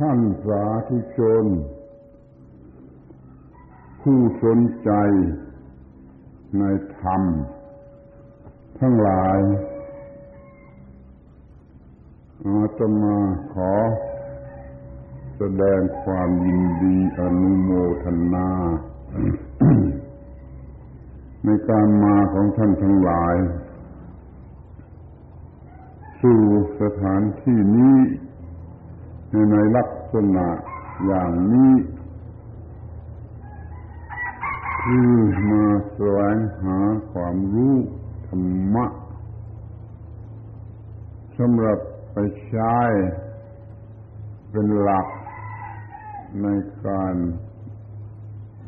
ท่านสาธุชน ผู้สนใจในธรรม ทั้งหลายอาตมาขอ แสดงความยินดีอนุโมทนา ในการมาของท่านทั้งหลาย สู่สถานที่นี้ ในลักษณะอย่างนี้คือมาแสวงหาความรู้ธรรมะสำหรับไปใช้เป็นหลักในการ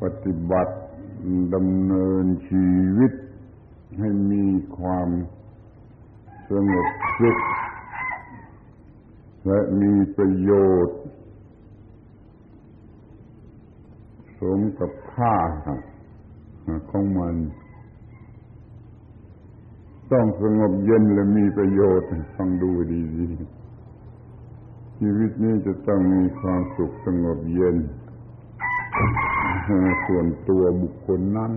ปฏิบัติดำเนินชีวิตให้มีความสงบสุข และมีประโยชน์ สมกับค่าของมัน ต้องสงบเย็นและมีประโยชน์ฟังดูดีๆชีวิตนี้จะต้องมีความสุขสงบเย็น ส่วนตัวบุคคลนั้น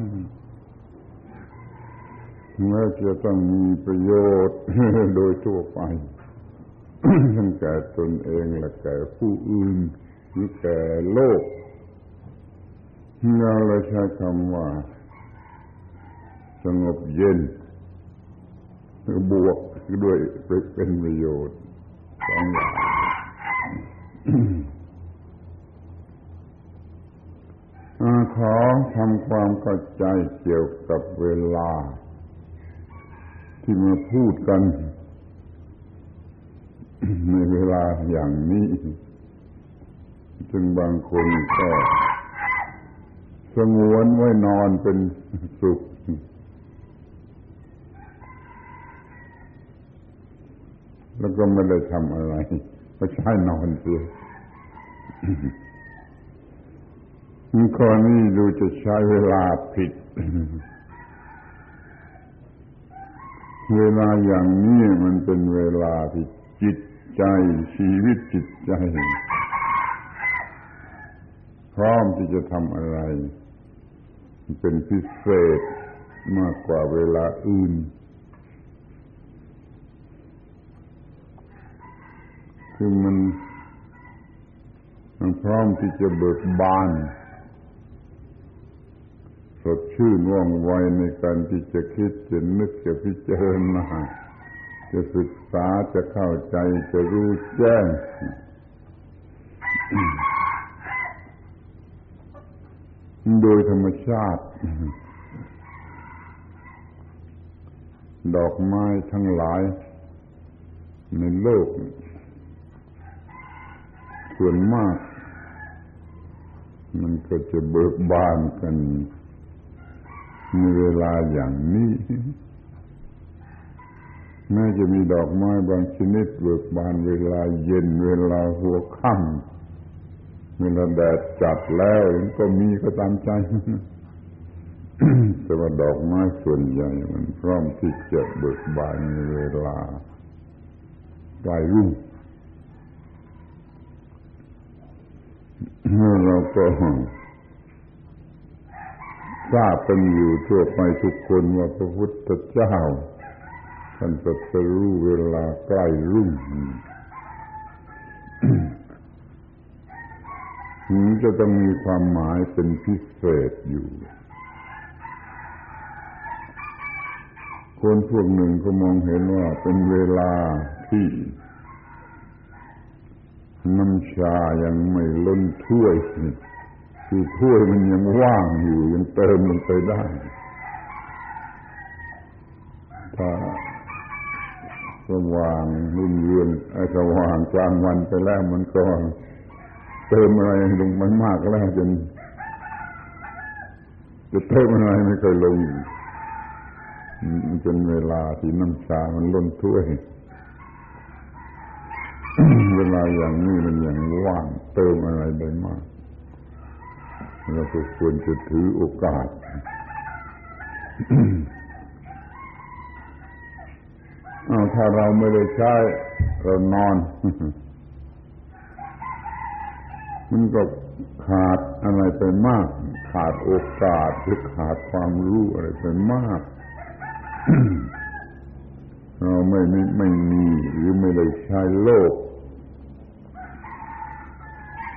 และจะต้องมีประโยชน์โดยทั่วไป ทั้งแก่ตนเองและแก่ผู้อื่นหรือแก่โลกเราเลยใช้คำว่า สงบเย็นบวกด้วยเป็นประโยชน์สองอย่างขอทำความเข้าใจเกี่ยวกับเวลา ที่มาพูดกัน ในเวลาอย่างนี้จึงบางคนก็สงวนไว้นอนเป็นสุข แล้วก็ไม่ได้ทำอะไรก็ใช้นอนเสียข้อนี้ดูจะใช้เวลาผิด เวลาอย่างนี้มันเป็นเวลาที่จิต ใจ ชีวิตจิตใจ พร้อมที่จะทำอะไร เป็นพิเศษมากกว่าเวลาอื่น คือมันมันพร้อมที่จะเบิกบาน สดชื่นว่องไวในการที่จะคิดจะนึกจะพิจารณา จะศึกษาจะเข้าใจจะรู้แจ้งโดยธรรมชาติ ดอกไม้ทั้งหลาย ในโลก ส่วนมาก มันก็จะเบิกบานกันในเวลาอย่างนี้ แม้จะมีดอกไม้บางชนิดเบิกบานเวลาเย็นเวลาหัวค่ำเวลาแดดจัดแล้วก็มีก็ตามใจ แต่ว่าดอกไม้ส่วนใหญ่มันพร้อมที่จะเบิกบานในเวลาปลายรุ่งเราก็ทราบกันอยู่ทั่วไปทุกคนว่าพระพุทธเจ้า ท่านจะสรู้เวลาใกล้รุ่งนี้จะต้องมีความหมายเป็นพิเศษอยู่ คนพวกหนึ่งก็มองเห็นว่าเป็นเวลาที่น้ำชายังไม่ล้นถ้วย คือถ้วยมันยังว่างอยู่ ยังเติมลงไปได้ถ้า สว่างรุ่งเรืองไอ้สว่างกลางวันไปแล้วมันก็เติมอะไรลงไปมากแล้วจนจะเติมอะไรไม่เคยลงจนเวลาที่น้ำชามันล้นถ้วยเวลาอย่างนี้มันอย่างว่างเติมอะไรได้มากเราก็ควรจะถือโอกาส ถ้าเราไม่ได้ใช้เรานอน มันก็ขาดอะไรไปมาก ขาดโอกาสหรือขาดความรู้อะไรไปมาก เราไม่ไม่ไม่มีหรือไม่ได้ใช้โลก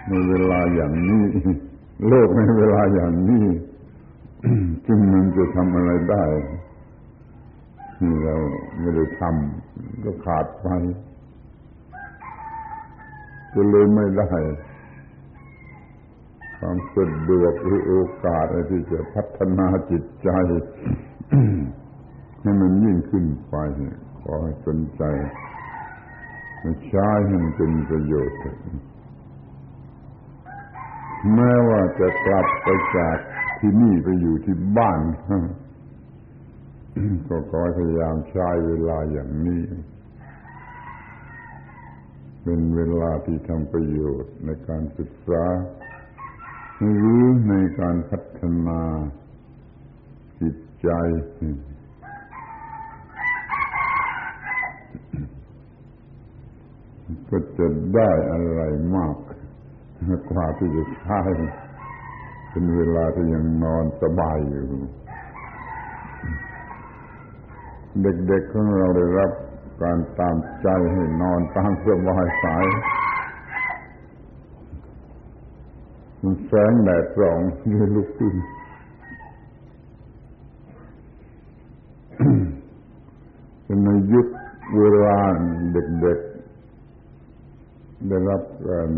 ในเวลาอย่างนี้ โลกในเวลาอย่างนี้ จึงมันจะทำอะไรได้ ที่เราไม่ได้ทำก็ขาดไปก็เลยไม่ได้ ความสะดวกหรือโอกาสที่จะพัฒนาจิตใจ ให้มันยิ่งขึ้นไปขอให้สนใจใช้ให้มันเป็นประโยชน์แม้ว่าจะกลับไปจากที่นี่ไปอยู่ที่บ้าน ก็ขอพยายามใช้เวลาอย่างนี้ เป็นเวลาที่ทำประโยชน์ในการศึกษาหรือในการพัฒนาจิตใจก็จะได้อะไรมากกว่าที่จะใช้เป็นเวลาที่ยังนอนสบายอยู่ เด็กๆของเราได้รับการตามใจให้นอนตามสบายสายมันแสงแดดส่องยืนลุกขึ้นเป็นในยุคโบราณเด็กๆได้รับการ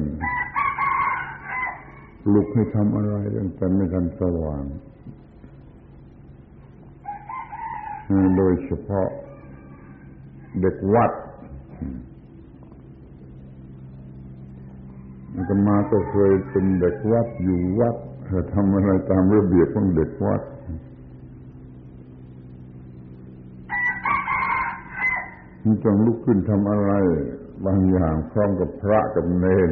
ลุกให้ทำอะไรตั้งแต่ไม่ทันสว่าง โดยเฉพาะเด็กวัดอาตมาก็เคยเป็นเด็กวัดอยู่วัดทำอะไรตามระเบียบของเด็กวัดมันต้องลุกขึ้นทำอะไร บางอย่างพร้อมกับพระกับเนร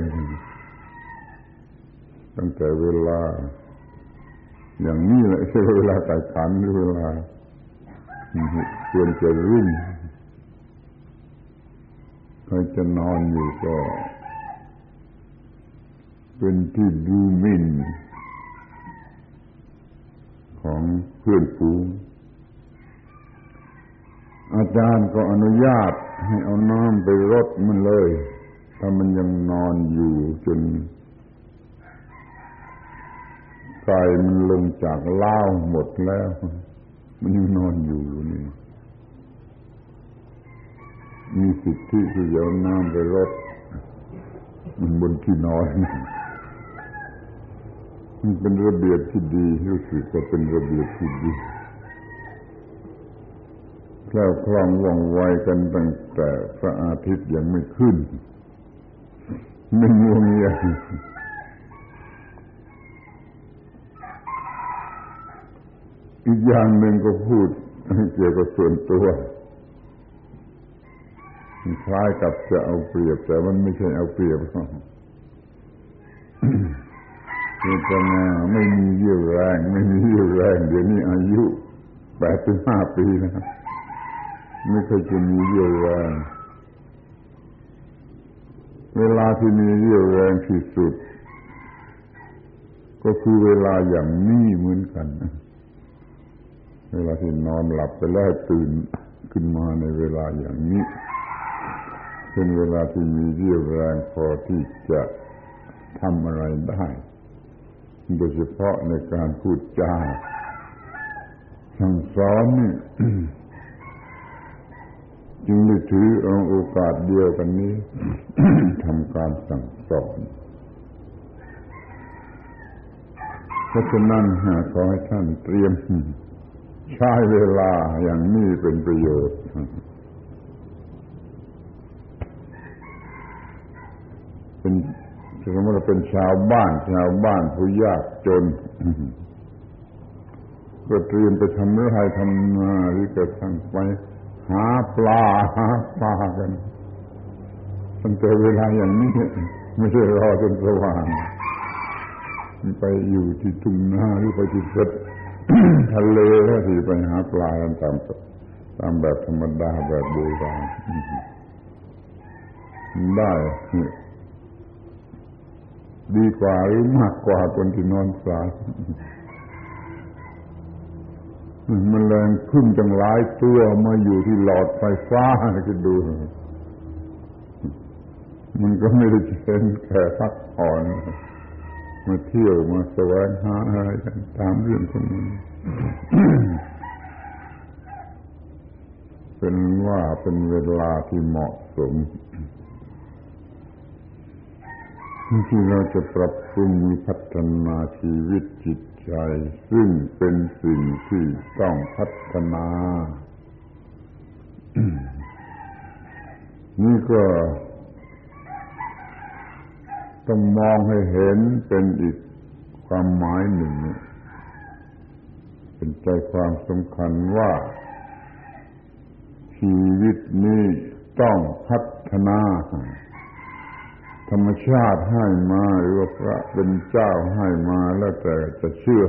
ตั้งแต่เวลา อย่างนี้แหละใช่เวลาไต่ขันหรือเวลา ควรจะรุ่งใครจะนอนอยู่ก็ เป็นที่ดูมินของเพื่อนฝูงอาจารย์ก็อนุญาตให้เอาน้ำไปรดมันเลย ถ้ามันยังนอนอยู่จนไก่มันลงจากเล่าหมดแล้ว มันยังนอนอยู่นี่มีสิทธิที่จะเอาน้ำไปรดมันบนที่นอนมันเป็นระเบียบที่ดีรู้สึกว่าเป็นระเบียบที่ดีแคล้วคล่องว่องไวกันตั้งแต่พระอาทิตย์ยังไม่ขึ้นไม่งวงเงีย อีกอย่างหนึ่งก็พูดเกี่ยวกับส่วนตัวคล้ายกับจะเอาเปรียบ แต่มันไม่ใช่เอาเปรียบคือจะมาไม่มีเยี่ยวแรง ไม่มีเยี่ยวแรง เดี๋ยวนี้อายุแปดถึงห้าปีนะไม่เคยจะมีเยี่ยวแรงเวลาที่มีเยี่ยวแรงที่สุด ก็คือเวลาอย่างนี้เหมือนกัน เวลาที่นอนหลับไปแล้วตื่นขึ้นมาในเวลาอย่างนี้เป็นเวลาที่มีเรี่ยวแรงพอที่จะทำอะไรได้ โดยเฉพาะในการพูดจาสั่งสอนนี่จึงได้ถือเอาโอกาสเดียวกันนี้ทำการสั่งสอนเพราะฉะนั้นขอให้ท่านเตรียม ใช้เวลาอย่างนี้เป็นประโยชน์ เป็นสมมติเราเป็นชาวบ้าน ชาวบ้านผู้ยากจน ก็เตรียมไปทำไรทำนาหรือก็ทั้งไปหาปลาหาปลากันตั้งแต่เวลาอย่างนี้ ไม่ใช่รอจนสว่างไปอยู่ที่ทุ่งนาหรือไปที่เสร็จ ทะเลแล้วที่ไปหาปลากันตามตามแบบธรรมดาแบบโบราณได้ดีกว่าหรือมากกว่าคนที่นอนสายมันแรงขึ้นจังหลายตัวมาอยู่ที่หลอดไฟฟ้าก็ดู มันก็ไม่ได้เช่นแค่พักผ่อน มาเที่ยวมาแสวงหาอะไรกันตามเรื่องของมันเป็นว่าเป็นเวลาที่เหมาะสมที่เราจะปรับปรุงพัฒนาชีวิตจิตใจ ซึ่งเป็นสิ่งที่ต้องพัฒนา นี่ก็ ต้องมองให้เห็นเป็นอีกความหมายหนึ่ง เป็นใจความสำคัญว่า ชีวิตนี้ต้องพัฒนา ธรรมชาติให้มาหรือว่าพระเป็นเจ้าให้มาแล้วแต่จะเชื่อ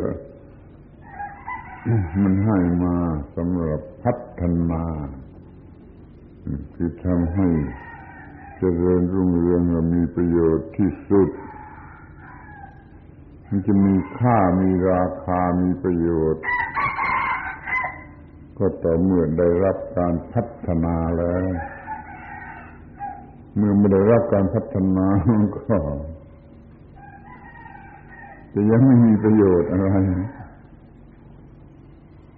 มันให้มาสำหรับพัฒนา คือทำให้ จริญรุ่งเรืองและมีประโยชน์ที่สุด มันจะมีค่ามีราคามีประโยชน์ ก็ต่อเมื่อได้รับการพัฒนาแล้ว เมื่อไม่ได้รับการพัฒนาก็จะยังไม่มีประโยชน์อะไร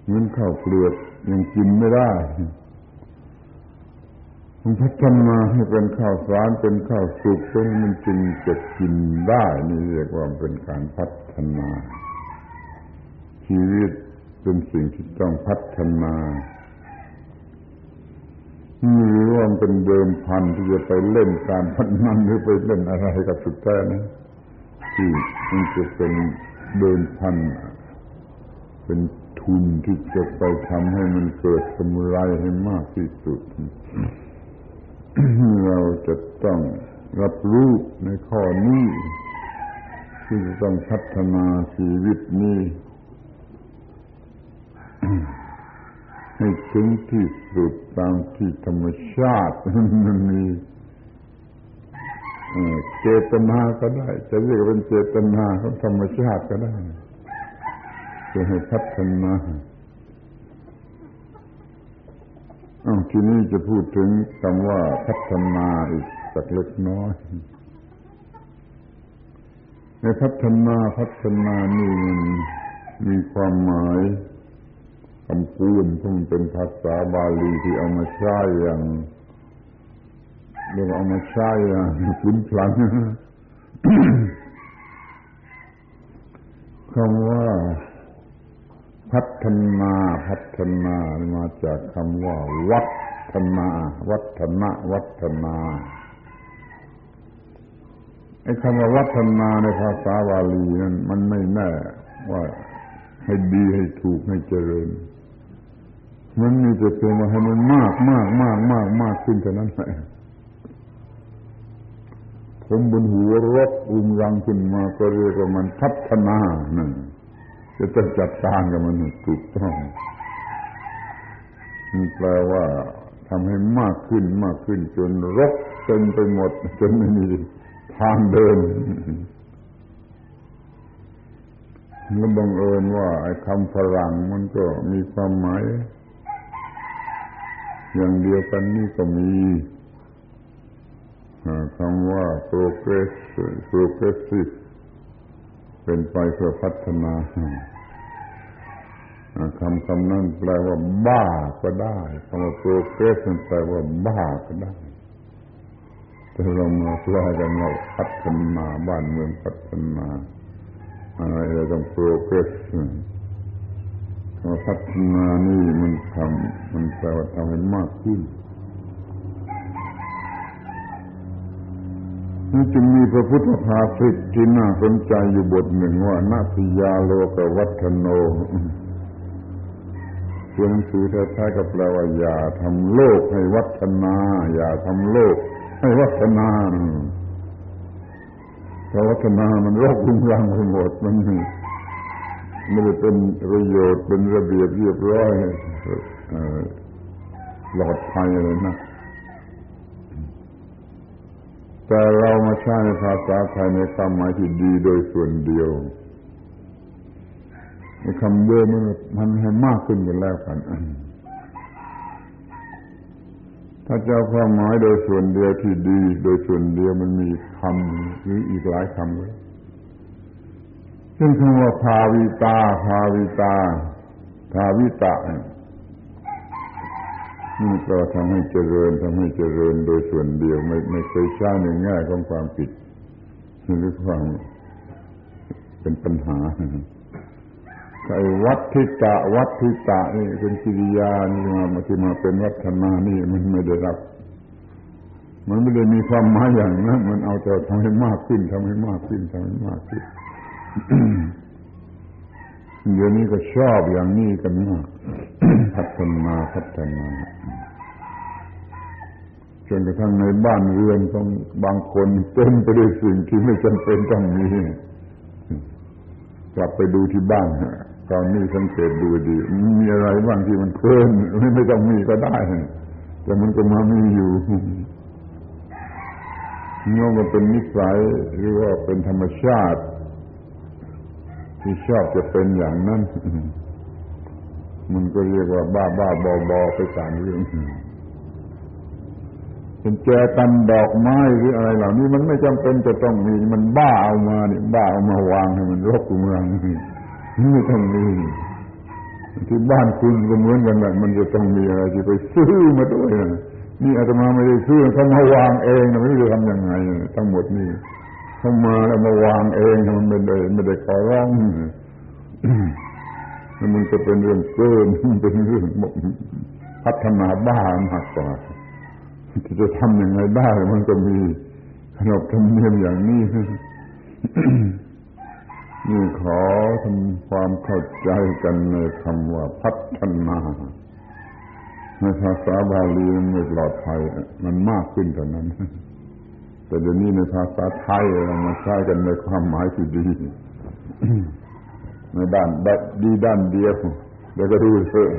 เหมือนข้าวเปลือกยังกินไม่ได้ มันพัฒนาให้เป็นข้าวสารเป็นข้าวสุกเป็นมันจึงจะกินได้นี่เรียกว่าเป็นการพัฒนา ชีวิตเป็นสิ่งที่ต้องพัฒนาหรือว่าเป็นเดิมพันที่จะไปเล่นการพันนันหรือไปเล่นอะไรกับสุดแท้นะที่มันจะเป็นเดิมพันเป็นทุนที่จะไปทำให้มันเกิดกำไรให้มากที่สุด เราจะต้องรับรู้ในข้อนี้ที่จะต้องพัฒนาชีวิตนี้ ให้ถึงที่สุดตามที่ธรรมชาติมันมีเจตนาก็ได้ จะเรียกเป็นเจตนาของธรรมชาติก็ได้จะให้พัฒนาอ้าว ทีนี้จะพูดถึงคำว่าพัฒนาอีกสักเล็กน้อยในพัฒนาพัฒนานี่มันมีความหมายคำพูดซึ่งเป็นภาษาบาลีที่เอามาใช้อย่างเรียกเอามาใช้อย่างฟุ้นพลันคำว่า พัฒนาพัฒนามาจากคำว่า วัฒนา วัฒนะวัฒนาไอ้คำว่าวัฒนาในภาษาบาลีนั้นมันไม่แน่ว่าให้ดีให้ถูกให้เจริญ มันมีแต่เพียงว่าให้มันมากมากมากมากมากขึ้นเท่านั้นแหละผมบนหัวรบอุ้มรังขึ้นมาก็เรียกว่ามันพัฒนานั่น จะต้องจัดการกับมันถูกต้องมันแปลว่าทำให้มากขึ้นมากขึ้น จนรกเต็มไปหมด จนไม่มีทางเดินแล้วบังเอิญว่า ไอ้คำฝรั่งมันก็มีความหมายอย่างเดียวกันนี่ก็มีคำว่า progress progressive เป็นไปเพื่อพัฒนาคำคำนั้นแปลว่าบ้าก็ได้คำว่า progress แปลว่าบ้าก็ได้แต่เรามาแปลกันว่าพัฒนาบ้านเมืองพัฒนาอะไรเราต้อง progress ว่าพัฒนานี่มันทำมันแปลว่าทำให้มากขึ้น นี่จึงมีพระพุทธภาษิตที่น่าสนใจอยู่บทหนึ่งว่านาทิยาโลกวัฒโนเรียนหนังสือแท้ๆก็แปลว่าอย่าทำโลกให้วัฒนา อย่าทำโลกให้วัฒนาเพราะวัฒนามันโรครุงรังไปหมดมันไม่ได้เป็นประโยชน์เป็นระเบียบเรียบร้อยหลอดภัยเลยนะ แต่เรามาใช้ในภาษาไทยในความหมายที่ดีโดยส่วนเดียวในคำเดิมมันมันให้มากขึ้นกันแล้วกันถ้าจะเอาความหมายโดยส่วนเดียวที่ดี โดยส่วนเดียวมันมีคำหรืออีกหลายคำเลยเช่นคำว่าภาวิตาภาวิตาภาวิตานี่ ก็ทำให้เจริญทำให้เจริญโดยส่วนเดียว ไม่ไม่เคยใช้ในแง่ของความผิดหรือความเป็นปัญหาไอ้วัดทิตะวัดทิตะนี่เป็นกิริยานี่มามาที่มาเป็นวัฒนานี่มันไม่ได้รับ มันไม่ได้มีความหมายอย่างนั้นมันเอาแต่ทำให้มากขึ้นทำให้มากขึ้นทำให้มากขึ้น เดี๋ยวนี้ก็ชอบอย่างนี้กันมากพัฒนาพัฒนาจนกระทั่งในบ้านเรือนต้องบางคนเต็มไปด้วยสิ่งที่ไม่จำเป็นต้องมีกลับไปดูที่บ้านตอนนี้สังเกตดูดีมีอะไรบ้างที่มันเกินไม่ไม่ต้องมีก็ได้ แต่มันก็มามีอยู่นี่มันเป็นนิสัยหรือว่าเป็นธรรมชาติ ที่ชอบจะเป็นอย่างนั้น มันก็เรียกว่าบ้าบ้าบอบอไปตามเรื่องเป็นแจกันดอกไม้หรืออะไรเหล่านี้มันไม่จำเป็นจะต้องมี มันบ้าเอามาเนี่ยบ้าเอามาวางให้มันรกเมืองไม่ต้องมีที่บ้านคุณก็เหมือนกันแหละมันจะต้องมีอะไรที่ไปซื้อมาด้วยนี่อาตมาไม่ได้ซื้อเขามาวางเองนะไม่รู้จะทำยังไงทั้งหมดนี่ เขามาแล้วมาวางเองมันไม่ได้ไม่ได้ขอร้องมันจะเป็นเรื่องเกินเป็นเรื่องพัฒนาบ้ามากกว่าจะทำยังไงได้ มันก็มีขนบธรรมเนียมอย่างนี้นี่ขอทำความเข้าใจกันในคำว่าพัฒนาในภาษาบาลีมันไม่ปลอดภัย มันมากขึ้นเท่านั้น แต่เดี๋ยวนี้ในภาษาไทยเรามาใช้กันในความหมายที่ดีในด้านดีด้านเดียวแล้วก็ดูเถอะ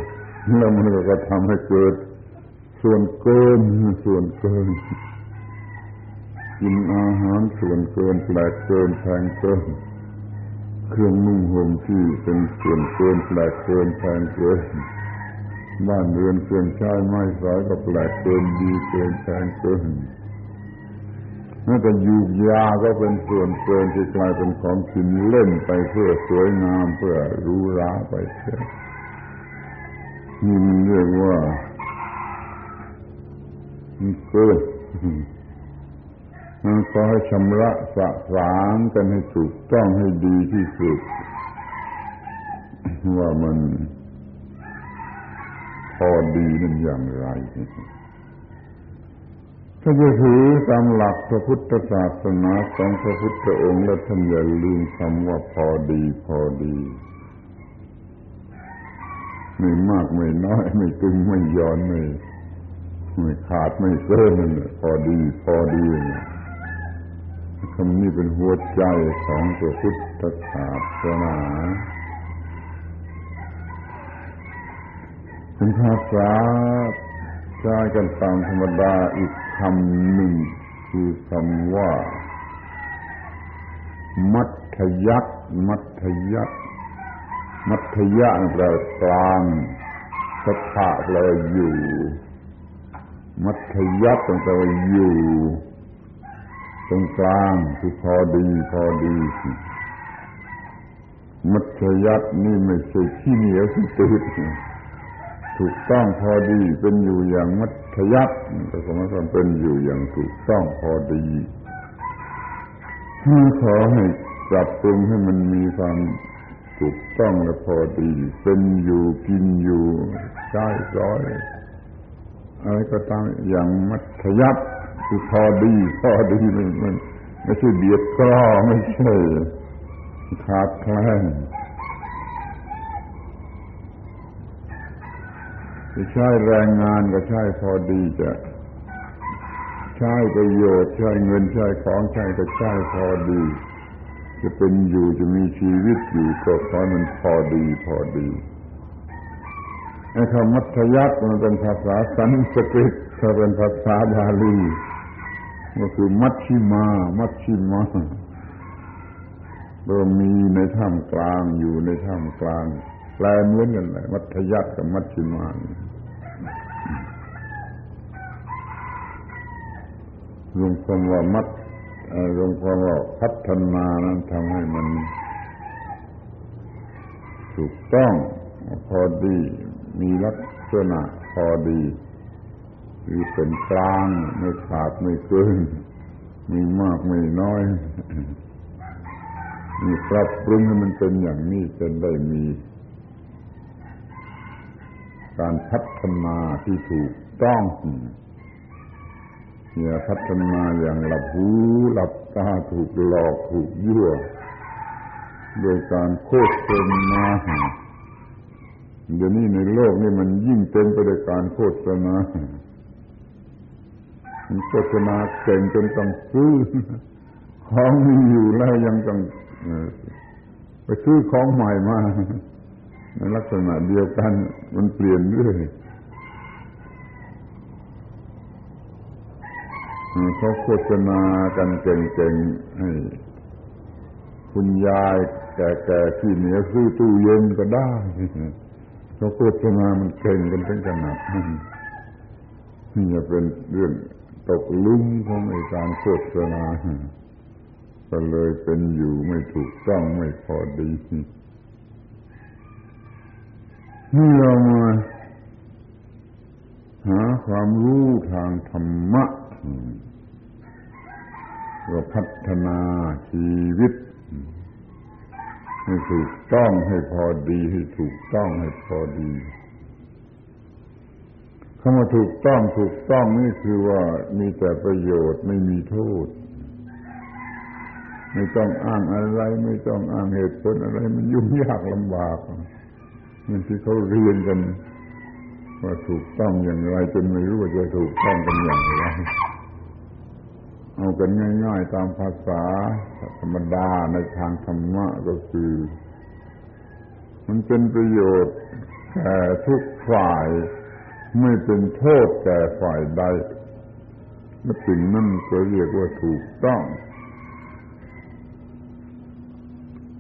แล้วมันก็ทำให้เกิด ส่วนเกินส่วนเกินกินอาหารส่วนเกินแปลกเกินแพงเกินเครื่องนุ่งห่มที่เป็นส่วนเกินแปลกเกินแพงเกินบ้านเรือนเครื่องใช้ไม้สอยก็แปลกเกินดีเกินแพงเกิน แม้แต่ยูกยาก็เป็นส่วนเกินที่กลายเป็นของกินเล่นไปเพื่อสวยงามเพื่อรู้ราไปเช่นี่มันเรียกว่ามันเกินมันขอให้ชำระสะสางกันให้ถูกต้องให้ดีที่สุด ว่ามันพอดีนั่นอย่างไร ถ้าจะถือตามหลักพระพุทธศาสนาของพระพุทธองค์แล้วท่านอย่าลืมคำว่าพอดีพอดีไม่มากไม่น้อย ไม่ตึงไม่ย้อนไม่ไม่ขาดไม่เกินนั่นพอดี พอดีคำนี้เป็นหัวใจของพระพุทธศาสนาเป็นภาษาใช้กันตามธรรมดาอีก คำหนึ่งคือคำว่า มัธยักมัธยักมัธยะแปลกลางสถาแปลอยู่ มัธยักแปลอยู่ ตรงกลางคือพอดีพอดีมัธยัตินี่ไม่ใช่ขี้เหนียวที่ตืดถูกต้องพอดีเป็นอยู่อย่างมัธ ยัติก็สมมติว่าเป็นอยู่อย่างถูกต้องพอดีที่ขอให้ปรับปรุงให้มันมีความถูกต้องและพอดี เป็นอยู่กินอยู่ใช้ร้อยอะไรก็ตามอย่างมัธยัติคือพอดี พอดีมันมันไม่ใช่เบียดกล้อไม่ใช่ขาดแคลน จะใช้แรงงานก็ใช้พอดีจะใช้ประโยชน์ใช้เงินใช้ของใช้ก็ใช้พอดี จะเป็นอยู่จะมีชีวิตอยู่ก็ขอมันพอดีพอดีไอ้คำมัธยัติมันเป็นภาษาสันสกฤตถ้าเป็นภาษาบาลีก็คือมัชชิมา มัชชิมาเรามีในท่ามกลางอยู่ในท่ามกลางแปลเหมือนกันเลยมัธยัติกับมัชชิมา รวมความว่ามัดรวมความว่าพัฒนานั้นทำให้มันถูกต้องพอดี มีลักษณะพอดีคือเป็นกลางไม่ขาดไม่เกินมีมากไม่น้อยมีปรับปรุงให้มันเป็นอย่างนี้จนได้มี การพัฒนาที่ถูกต้อง อย่าพัฒนาอย่างหลับหูหลับตาถูกหลอกถูกยั่วโดยการโฆษณาเดี๋ยวนี้ในโลกนี่มันยิ่งเต็มไปด้วยการโฆษณาโฆษณาเก่งจนต้องซื้อ ของมีอยู่แล้วยังต้องไปซื้อของใหม่มาในลักษณะเดียวกันมันเปลี่ยนเรื่อย เขาโฆษณากันเก่งๆให้คุณยายแก่ๆที่เหนียวซื้อตู้เย็นก็ได้เขาโฆษณามันเก่งกันถึงขนาดนี่จะเป็นเรื่องตกลุ่มของในการโฆษณาก็เลยเป็นอยู่ไม่ถูกต้องไม่พอดี นี่เรามาหาความรู้ทางธรรมะ ก็พัฒนาชีวิต ให้ถูกต้องให้พอดีให้ถูกต้องให้พอดีคำว่าถูกต้องถูกต้องนี่คือว่ามีแต่ประโยชน์ไม่มีโทษ ไม่ต้องอ้างอะไร ไม่ต้องอ้างเหตุผลอะไร มันยุ่งยากลำบากมันที่เขาเรียนกันว่าถูกต้องอย่างไรจนไม่รู้ว่าจะถูกต้องกันอย่างไร เอากันง่าย ๆ ตามภาษาธรรมดาในทางธรรมะก็คือ มันเป็นประโยชน์แก่ทุกฝ่าย ไม่เป็นโทษแก่ฝ่ายใดและสิ่งนั้นก็เรียกว่าถูกต้อง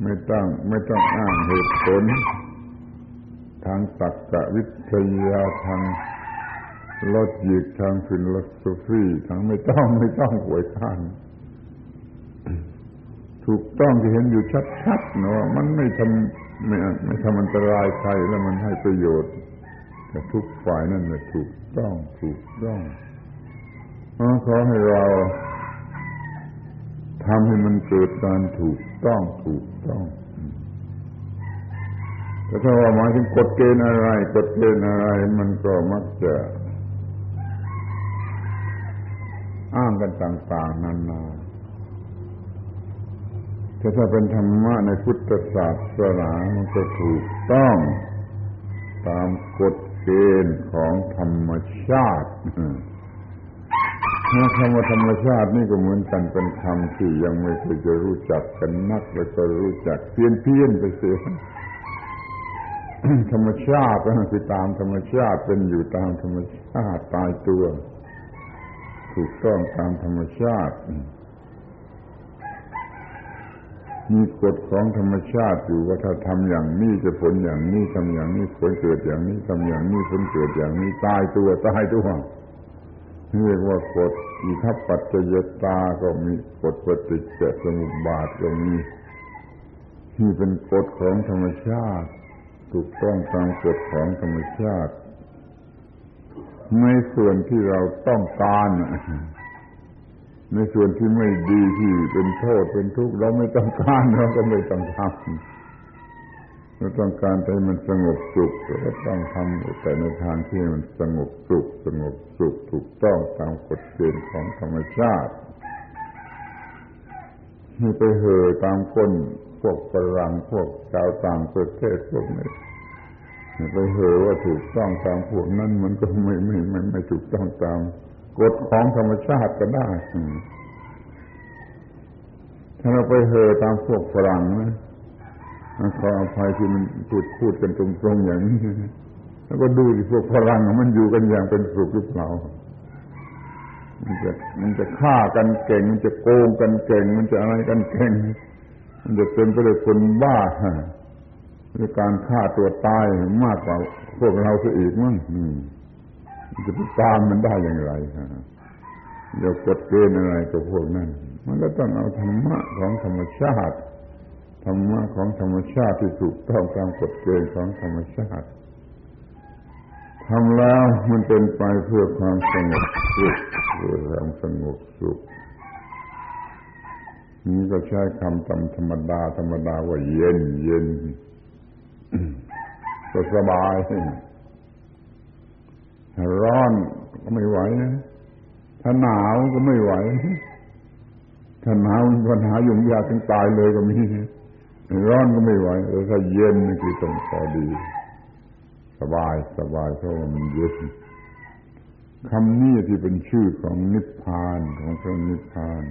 ไม่ต้องไม่ต้องอ้างเหตุผล ทางตรรกวิทยาทาง ลดหยิกทางฟิโลโซฟีทางไม่ต้องไม่ต้องหวยข้านถูกต้องที่เห็นอยู่ชัดๆเนะมันไม่ทำไม่ไม่ทำอันตรายใครแล้วมันให้ประโยชน์แต่ทุกฝ่ายนั่นแหละถูกต้องถูกต้องขอให้เราทำให้มันเกิดการถูกต้องถูกต้องแต่ถ้าว่าหมายถึงกฎเกณฑ์อะไรกฎเกณฑ์อะไร มันก็มักจะ อ้างกันต่างๆนานาแต่ถ้าเป็นธรรมะในพุทธศาสนามันก็ถูกต้องตามกฎเกณฑ์ของธรรมชาติคำว่าธรรมชาตินี่ก็เหมือนกันเป็นคำที่ยังไม่เคยจะรู้จักกันนักแล้วก็รู้จักเพี้ยนเพี้ยนไปเสียธรรมชาติก็คือตามธรรมชาติเป็นอยู่ตามธรรมชาติตายตัว ถูกต้องตามธรรมชาติ มีกฎของธรรมชาติอยู่ว่าถ้าทำอย่างนี้จะผลอย่างนี้ทำอย่างนี้ผลเกิดอย่างนี้ทำอย่างนี้ผลเกิดอย่างนี้ตายตัวตายตัวเรียกว่ากฎอิทัปปัจจยตาก็มีกฎปฏิจจสมุปบาทก็มีที่เป็นกฎของธรรมชาติ ถูกต้องตามกฎของธรรมชาติ ในส่วนที่เราต้องการ ในส่วนที่ไม่ดีที่เป็นโทษเป็นทุกข์เราไม่ต้องการเราก็ไม่ต้องทำเราต้องการให้มันสงบสุขเราก็ต้องทำแต่ในทางที่มันสงบสุขสงบสุขถูกต้องตามกฎเกณฑ์ของธรรมชาติไม่ไปเห่อตามคนพวกฝรั่งพวกชาวต่างประเทศพวกนี้ ไปเหอว่าถูกต้องตามพวกนั้น มันก็ไม่ไม่ไม่ไม่ถูกต้องตามกฎของธรรมชาติก็ได้ถ้าเราไปเหอตามพวกฝรั่งนะขออภัยที่มันพูดพูดกันตรงๆอย่างนี้แล้วก็ดูที่พวกฝรั่งมันอยู่กันอย่างเป็นสุขหรือเปล่ามันจะมันจะฆ่ากันเก่ง มันจะโกงกันเก่ง มันจะอะไรกันเก่ง มันจะเต็มไปด้วยคนบ้า ด้วยการฆ่าตัวตายมากกว่าพวกเราซะอีกมั้งจะไปตามมันได้อย่างไรฮะอย่ากดเกณฑ์อะไรกับพวกนั้น มันก็ต้องเอาธรรมะของธรรมชาติธรรมะของธรรมชาติที่ถูกต้องตามกฎเกณฑ์ของธรรมชาติทำแล้วมันเป็นไปเพื่อความสงบสุขเพื่อความสงบสุขนี่ก็ใช้คำตามธรรมดาธรรมดาว่าเย็นเย็น ก็สบายถ้าร้อนก็ไม่ไหวนะถ้าหนาวก็ไม่ไหวถ้าหนาวปัญหายุ่ยากถึงตายเลยก็มีร้อนก็ไม่ไหวแต่ถ้าเย็นนี่คือตรงพอดี สบายสบายเพราะว่ามันเย็นคำนี้ที่เป็นชื่อของนิพพานของพระนิพพาน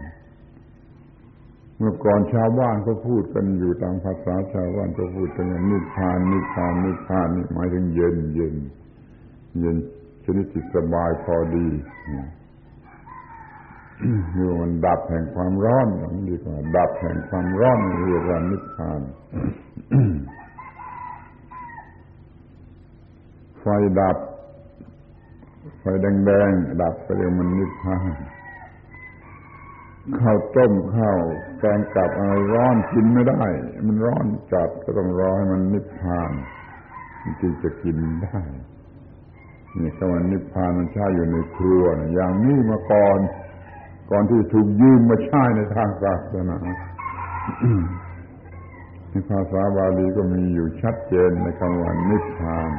เมื่อก่อนชาวบ้านก็พูดกันอยู่ตามภาษาชาวบ้านก็พูดกันว่างนิพพานนิพพานนิพพานนี่หมายถึงเย็นเย็นเย็นชนิดจิตสบายพอดีอยู่มันดับแห่งความร้อนอย่างนี้ดีกว่า ดับแห่งความร้อนเรียกว่านิพพานไฟดับ ไฟแดงๆดับไปเรียกมันนิพพาน ข้าวต้มข้าวแกงกับอะไรร้อนกินไม่ได้ มันร้อนจัดก็ต้องรอให้มันนิพพานจึงจะกินได้นี่คำว่านิพพานมันใช้อยู่ในครัวอย่างนี้มาก่อน ก่อนที่ถูกยืมมาใช้ในทางศาสนาในภาษาบาลีก็มีอยู่ชัดเจนในคำว่านิพพาน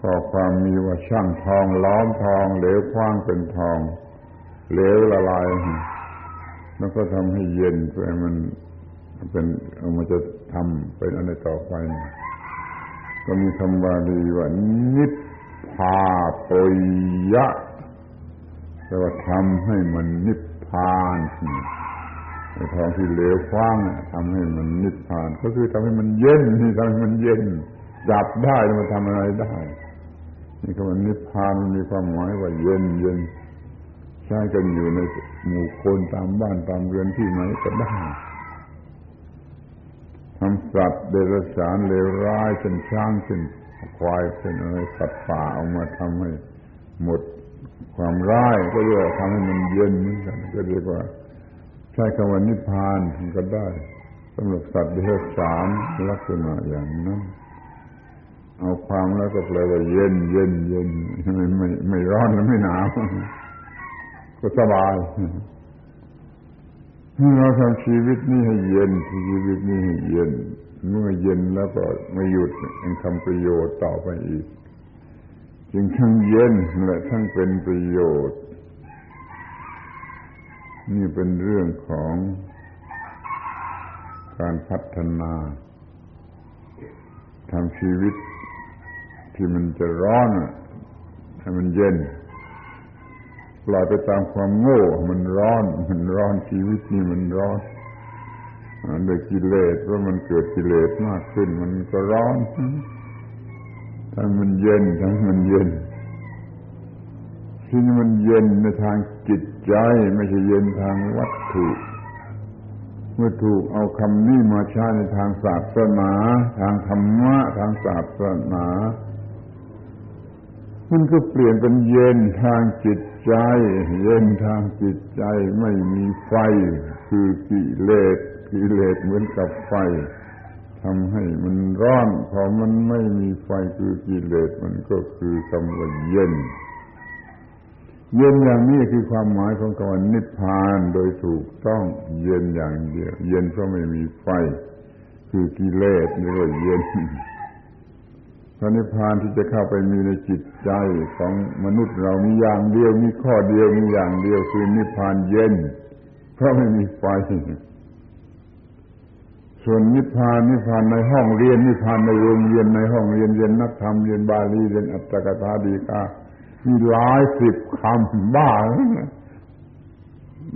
ข้อความมีว่าช่างทองล้อมทองเหลวคว้างเป็นทอง เหลวละลายแล้วก็ทำให้เย็นเพื่อมันเป็นมันจะทำเป็นอะไรต่อไป ก็มีคำบาลีว่านิพพาปยะแปลว่าทำให้มันนิพพานไอ้ทองที่เหลวคว้างทำให้มันนิพพาน ก็คือทำให้มันเย็นนี่ทำให้มันเย็น จับได้มันทำอะไรได้ นี่คำว่านิพพานมันมีความหมายว่าเย็นเย็น ใช้กันอยู่ในหมู่คนตามบ้านตามเรือนที่ไหนก็ได้ทำสัตว์เดรัจฉานเลวร้ายเช่นช้างเช่นควายเช่นอะไรสัตว์ป่าเอามาทำให้หมดความร้ายก็เรียกทำให้มันเย็นเหมือนกันก็เรียกว่า ใช้คำว่านิพพานก็ได้สำหรับสัตว์เดรัจฉานลักษณะอย่างนั้นเอาความแล้วก็แปลว่าเย็นเย็นเย็นไม่ไม่ไม่ร้อนและไม่หนาว ก็สบายเราทำชีวิตนี้ให้เย็นชีวิตนี้ให้เย็น เมื่อเย็นแล้วก็ไม่หยุดยังทำประโยชน์ต่อไปอีก จึงทั้งเย็นและทั้งเป็นประโยชน์ นี่เป็นเรื่องของการพัฒนาทำชีวิตที่มันจะร้อนให้มันเย็น ปล่อยไปตามความโง่ มันร้อน มันร้อนชีวิตนี่มันร้อนโดยกิเลสเพราะมันเกิดกิเลสมากขึ้น มันก็ร้อนถ้ามันเย็นถ้ามันเย็นที่นี่มันเย็นในทางจิตใจไม่ใช่เย็นทางวัตถุ เมื่อถูกเอาคำนี้มาใช้ในทางศาสนา ทางธรรมะ ทางศาสนา มันก็เปลี่ยนเป็นเย็นทางจิต ใจ เย็นทางจิตใจไม่มีไฟ คือกิเลสกิเลสเหมือนกับไฟทำให้มันร้อนพอมันไม่มีไฟคือกิเลสมันก็คือคำว่าเย็น เย็นอย่างนี้คือความหมายของคำว่านิพพานโดยถูกต้องเย็นอย่างเดียว เย็นเพราะไม่มีไฟ คือกิเลสเรียกว่าเย็น พระนิพพานที่จะเข้าไปมีในจิตใจของมนุษย์เรามีอย่างเดียวมีข้อเดียวมีอย่างเดียวคือนิพพานเย็น เพราะไม่มีไฟส่วนนิพพานนิพพานในห้องเรียนนิพพานในโรงเรียนในห้องเรียนเรียนนักธรรมเรียนบาลีเรียนอัตถกถาดีกามีหลายสิบคำบ้า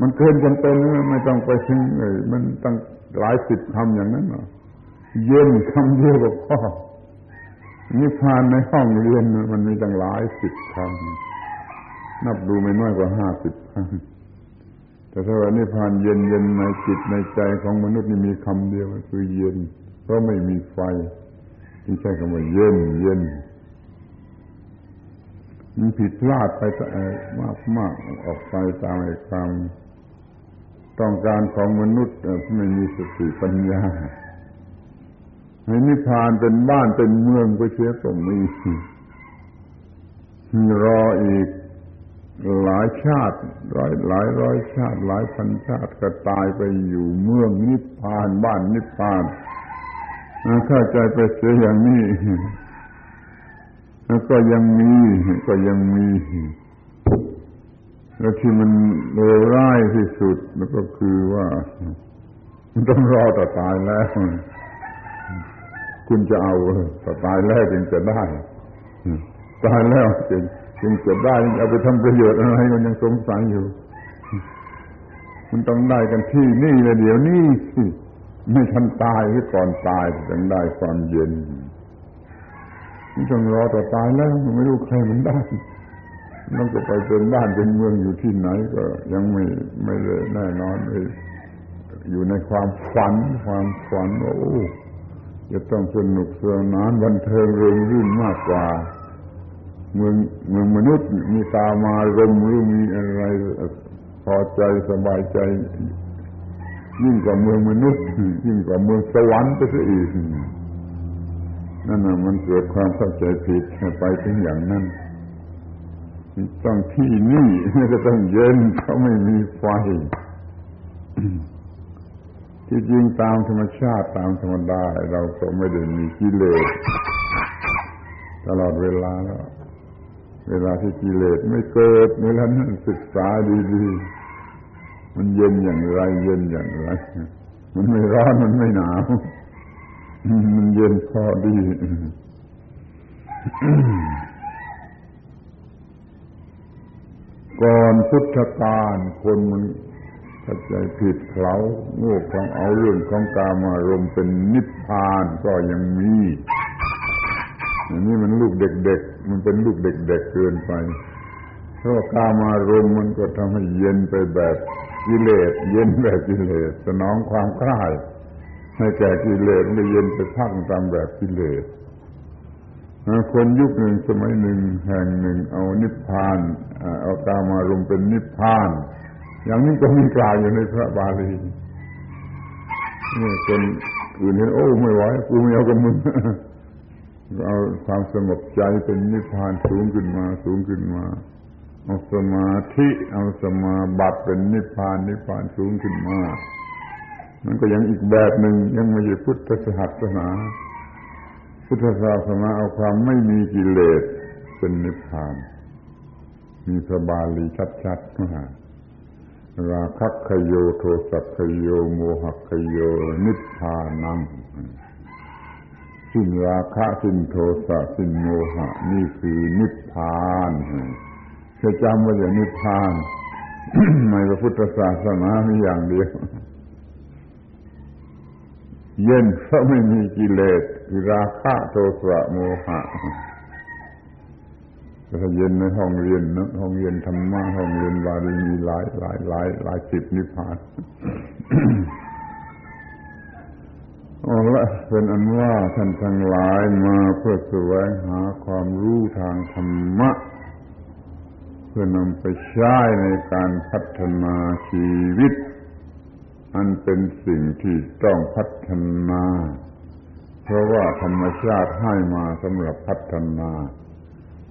มันเกินจำเป็นไม่ต้องไปถึงเลยมันตั้งหลายสิบคำอย่างนั้นเย็นคำเดียวก็พอ นิพพานในห้องเรียนมันมีตั้งหลายสิบคนับดูไม่น้อยกว่าห้าสิบครั้งแต่ถ้าว่านิพพานเย็นเย็นในจิตในใจของมนุษย์นี่มีคำเดียวคือเย็น เพราะไม่มีไฟที่ใช้คำว่าเย็นเย็นมันผิดพลาดไปมากมากออกไปตามไอ้ความต้องการของมนุษย์ไม่มีสติปัญญา ให้นิพพานเป็นบ้านเป็นเมืองก็เสียตรงนี้รออีกหลายชาติร้อยหลายร้อยชาติ หลายพันชาติก็ตายไปอยู่เมืองนิพพานบ้านนิพพานเข้าใจไปเสียอย่างนี้แล้วก็ยังมีก็ยังมีแล้วที่มันเลวร้ายที่สุดแล้วก็คือว่ามันต้องรอต่อตายแล้ว คุณจะเอาต่อตายแล้วจึงจะได้ตายแล้วจึงจึงจะได้เอาไปทำประโยชน์อะไรมันยังสงสัยอยู่ มันต้องได้กันที่นี่เลยเดี๋ยวนี้สิไม่ทันตายหรือก่อนตายถึงได้ความเย็นมันต้องรอต่อตายแล้วมันไม่รู้ใครมันได้ต้องจะไปเป็นบ้านเป็นเมืองอยู่ที่ไหนก็ยังไม่ไม่เลยแน่นอนเลยอยู่ในความฝันความฝันว่าโอ้ จะต้องสนุกสนานบันเทิงเริงรื่นมากกว่า เมืองเมืองมนุษย์มีตามารมหรือมีอะไรพอใจสบายใจ ยิ่งกว่าเมืองมนุษย์ ยิ่งกว่าเมืองสวรรค์ไปซะอีกนั่นน่ะมันเกิดความเข้าใจผิดไปถึงอย่างนั้นต้องที่นี่ก็ต้องเย็นเขาไม่มีไฟ ที่จริงตามธรรมชาติตามธรรมดาเราก็ไม่ได้มีกิเลสตลอดเวลาแล้ว เวลาที่กิเลสไม่เกิดเวลานั้นศึกษาดีๆ มันเย็นอย่างไร เย็นอย่างไร มันไม่ร้อนมันไม่หนาว มันเย็นพอดีก่อนพุทธกาลคนมัน เข้าใจผิดเขาโง่ของเอาเรื่องของกามารมเป็นนิพพานก็ยังมีอันนี้มันลูกเด็กๆ มันเป็นลูกเด็กๆเกินไป เพราะกามารมมันก็ทำให้เย็นไปแบบกิเลส เย็นแบบกิเลส สนองความคลายให้แก่กิเลสมันเย็นไปพักตามแบบกิเลสคนยุคหนึ่งสมัยหนึ่งแห่งหนึ่งเอานิพพานเอากามารมเป็นนิพพาน อย่างนี้ก็มีกล่าวอยู่ในพระบาลีนี่คนอื่นเห็นโอ้ไม่ไหวกูไม่เอากับมึงเอาความสงบใจเป็นนิพพานสูงขึ้นมา สูงขึ้นมาเอาสมาธิเอาสมาบัติเป็นนิพพานนิพพานสูงขึ้นมามันก็ยังอีกแบบหนึ่งยังไม่ใช่พุทธศาสนา พุทธศาสนาเอาความไม่มีกิเลสเป็นนิพพาน มีพระบาลีชัดๆมา ราคัคขโยโทสักขโยโมหคโยนิพพานังสิ้นราคะสิ้นโทสะสิ้นโมหะ นี่คือนิพพานเคยจำว่าอย่างนิพพานในพระพุทธศาสนามีอย่างเดียว เย็นเพราะไม่มีกิเลสราคะโทสะโมหะ ถ้าเย็นในห้องเรียนนะห้องเรียนธรรมะห้องเรียนบาลีมีหลายหลายหลายหลายสิบนิพพานเอาละเป็นอันว่าท่านทั้งหลายมาเพื่อแสวงหาความรู้ทางธรรมะ เพื่อนำไปใช้ในการพัฒนาชีวิต อันเป็นสิ่งที่ต้องพัฒนา เพราะว่าธรรมชาติให้มาสำหรับพัฒนา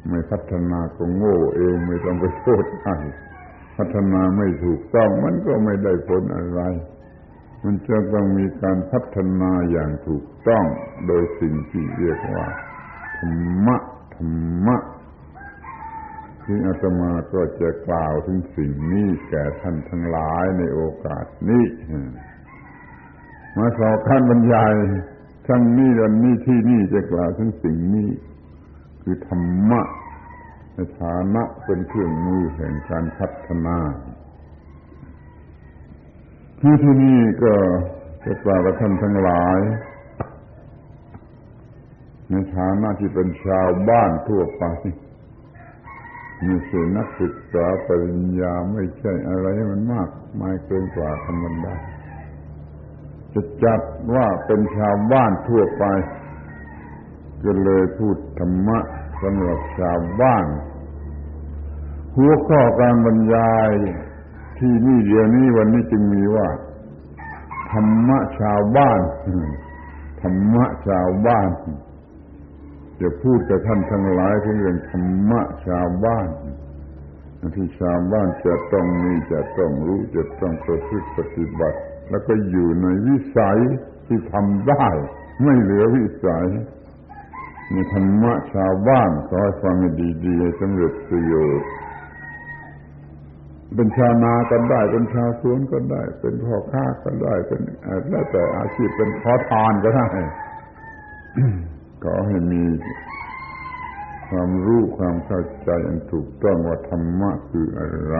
ไม่พัฒนาก็โง่เองไม่ต้องไปโทษใครพัฒนาไม่ถูกต้องมันก็ไม่ได้ผลอะไร มันจะต้องมีการพัฒนาอย่างถูกต้องโดยสิ่งที่เรียกว่าธรรมะธรรมะที่อาตมาก็จะกล่าวถึงสิ่งนี้แก่ท่านทั้งหลายในโอกาสนี้มาสอบขั้นบรรยายทั้งนี้วันนี้ที่นี่จะกล่าวถึงสิ่งนี้ คือธรรมะในฐานะเป็นเครื่องมือแห่งการพัฒนาที่ที่นี่ก็จะกล่าวกับท่านทั้งหลาย ในฐานะที่เป็นชาวบ้านทั่วไปม่ใช่นักศึกษาปริญญาไม่ใช่อะไรมันมากมายเกินกว่าธรรมดาจะจัดว่าเป็นชาวบ้านทั่วไป ก็เลยพูดธรรมะสำหรับชาวบ้าน หัวข้อการบรรยายที่นี่เดียวนี้วันนี้จึงมีว่า ธรรมะชาวบ้าน ธรรมะชาวบ้าน จะพูดกับท่านทั้งหลายเรื่องธรรมะชาวบ้านที่ชาวบ้านจะต้องมีจะต้องรู้จะต้องประพฤติปฏิบัติ แล้วก็อยู่ในวิสัยที่ทำได้ ไม่เหลือวิสัย มีธรรมะชาวบ้านขอให้ฟังให้ดีๆสำเร็จประโยชน์เป็นชาวนาก็ได้ เป็นชาวสวนก็ได้ เป็นพ่อค้าก็ได้ เป็นแล้วแต่อาชีพเป็นขอทานก็ได้ขอให้มีความรู้ความเข้าใจอันถูกต้องว่าธรรมะคืออะไร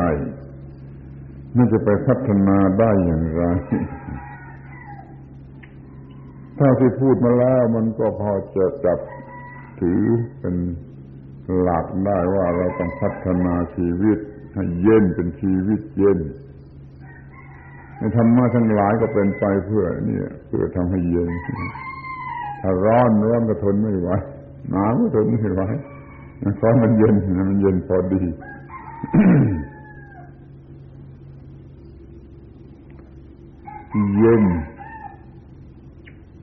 มันจะไปพัฒนาได้อย่างไรถ้าที่พูดมาแล้วมันก็พอจะจับ ถือเป็นหลักได้ว่าเราต้องพัฒนาชีวิตให้เย็นเป็นชีวิตเย็นในธรรมะทั้งหลายก็เป็นไปเพื่อเนี่ยเพื่อทำให้เย็น ถ้าร้อนร้อนก็ทนไม่ไหวหนาวก็ทนไม่ไหวเพราะมันเย็นมันเย็นพอดีเย็น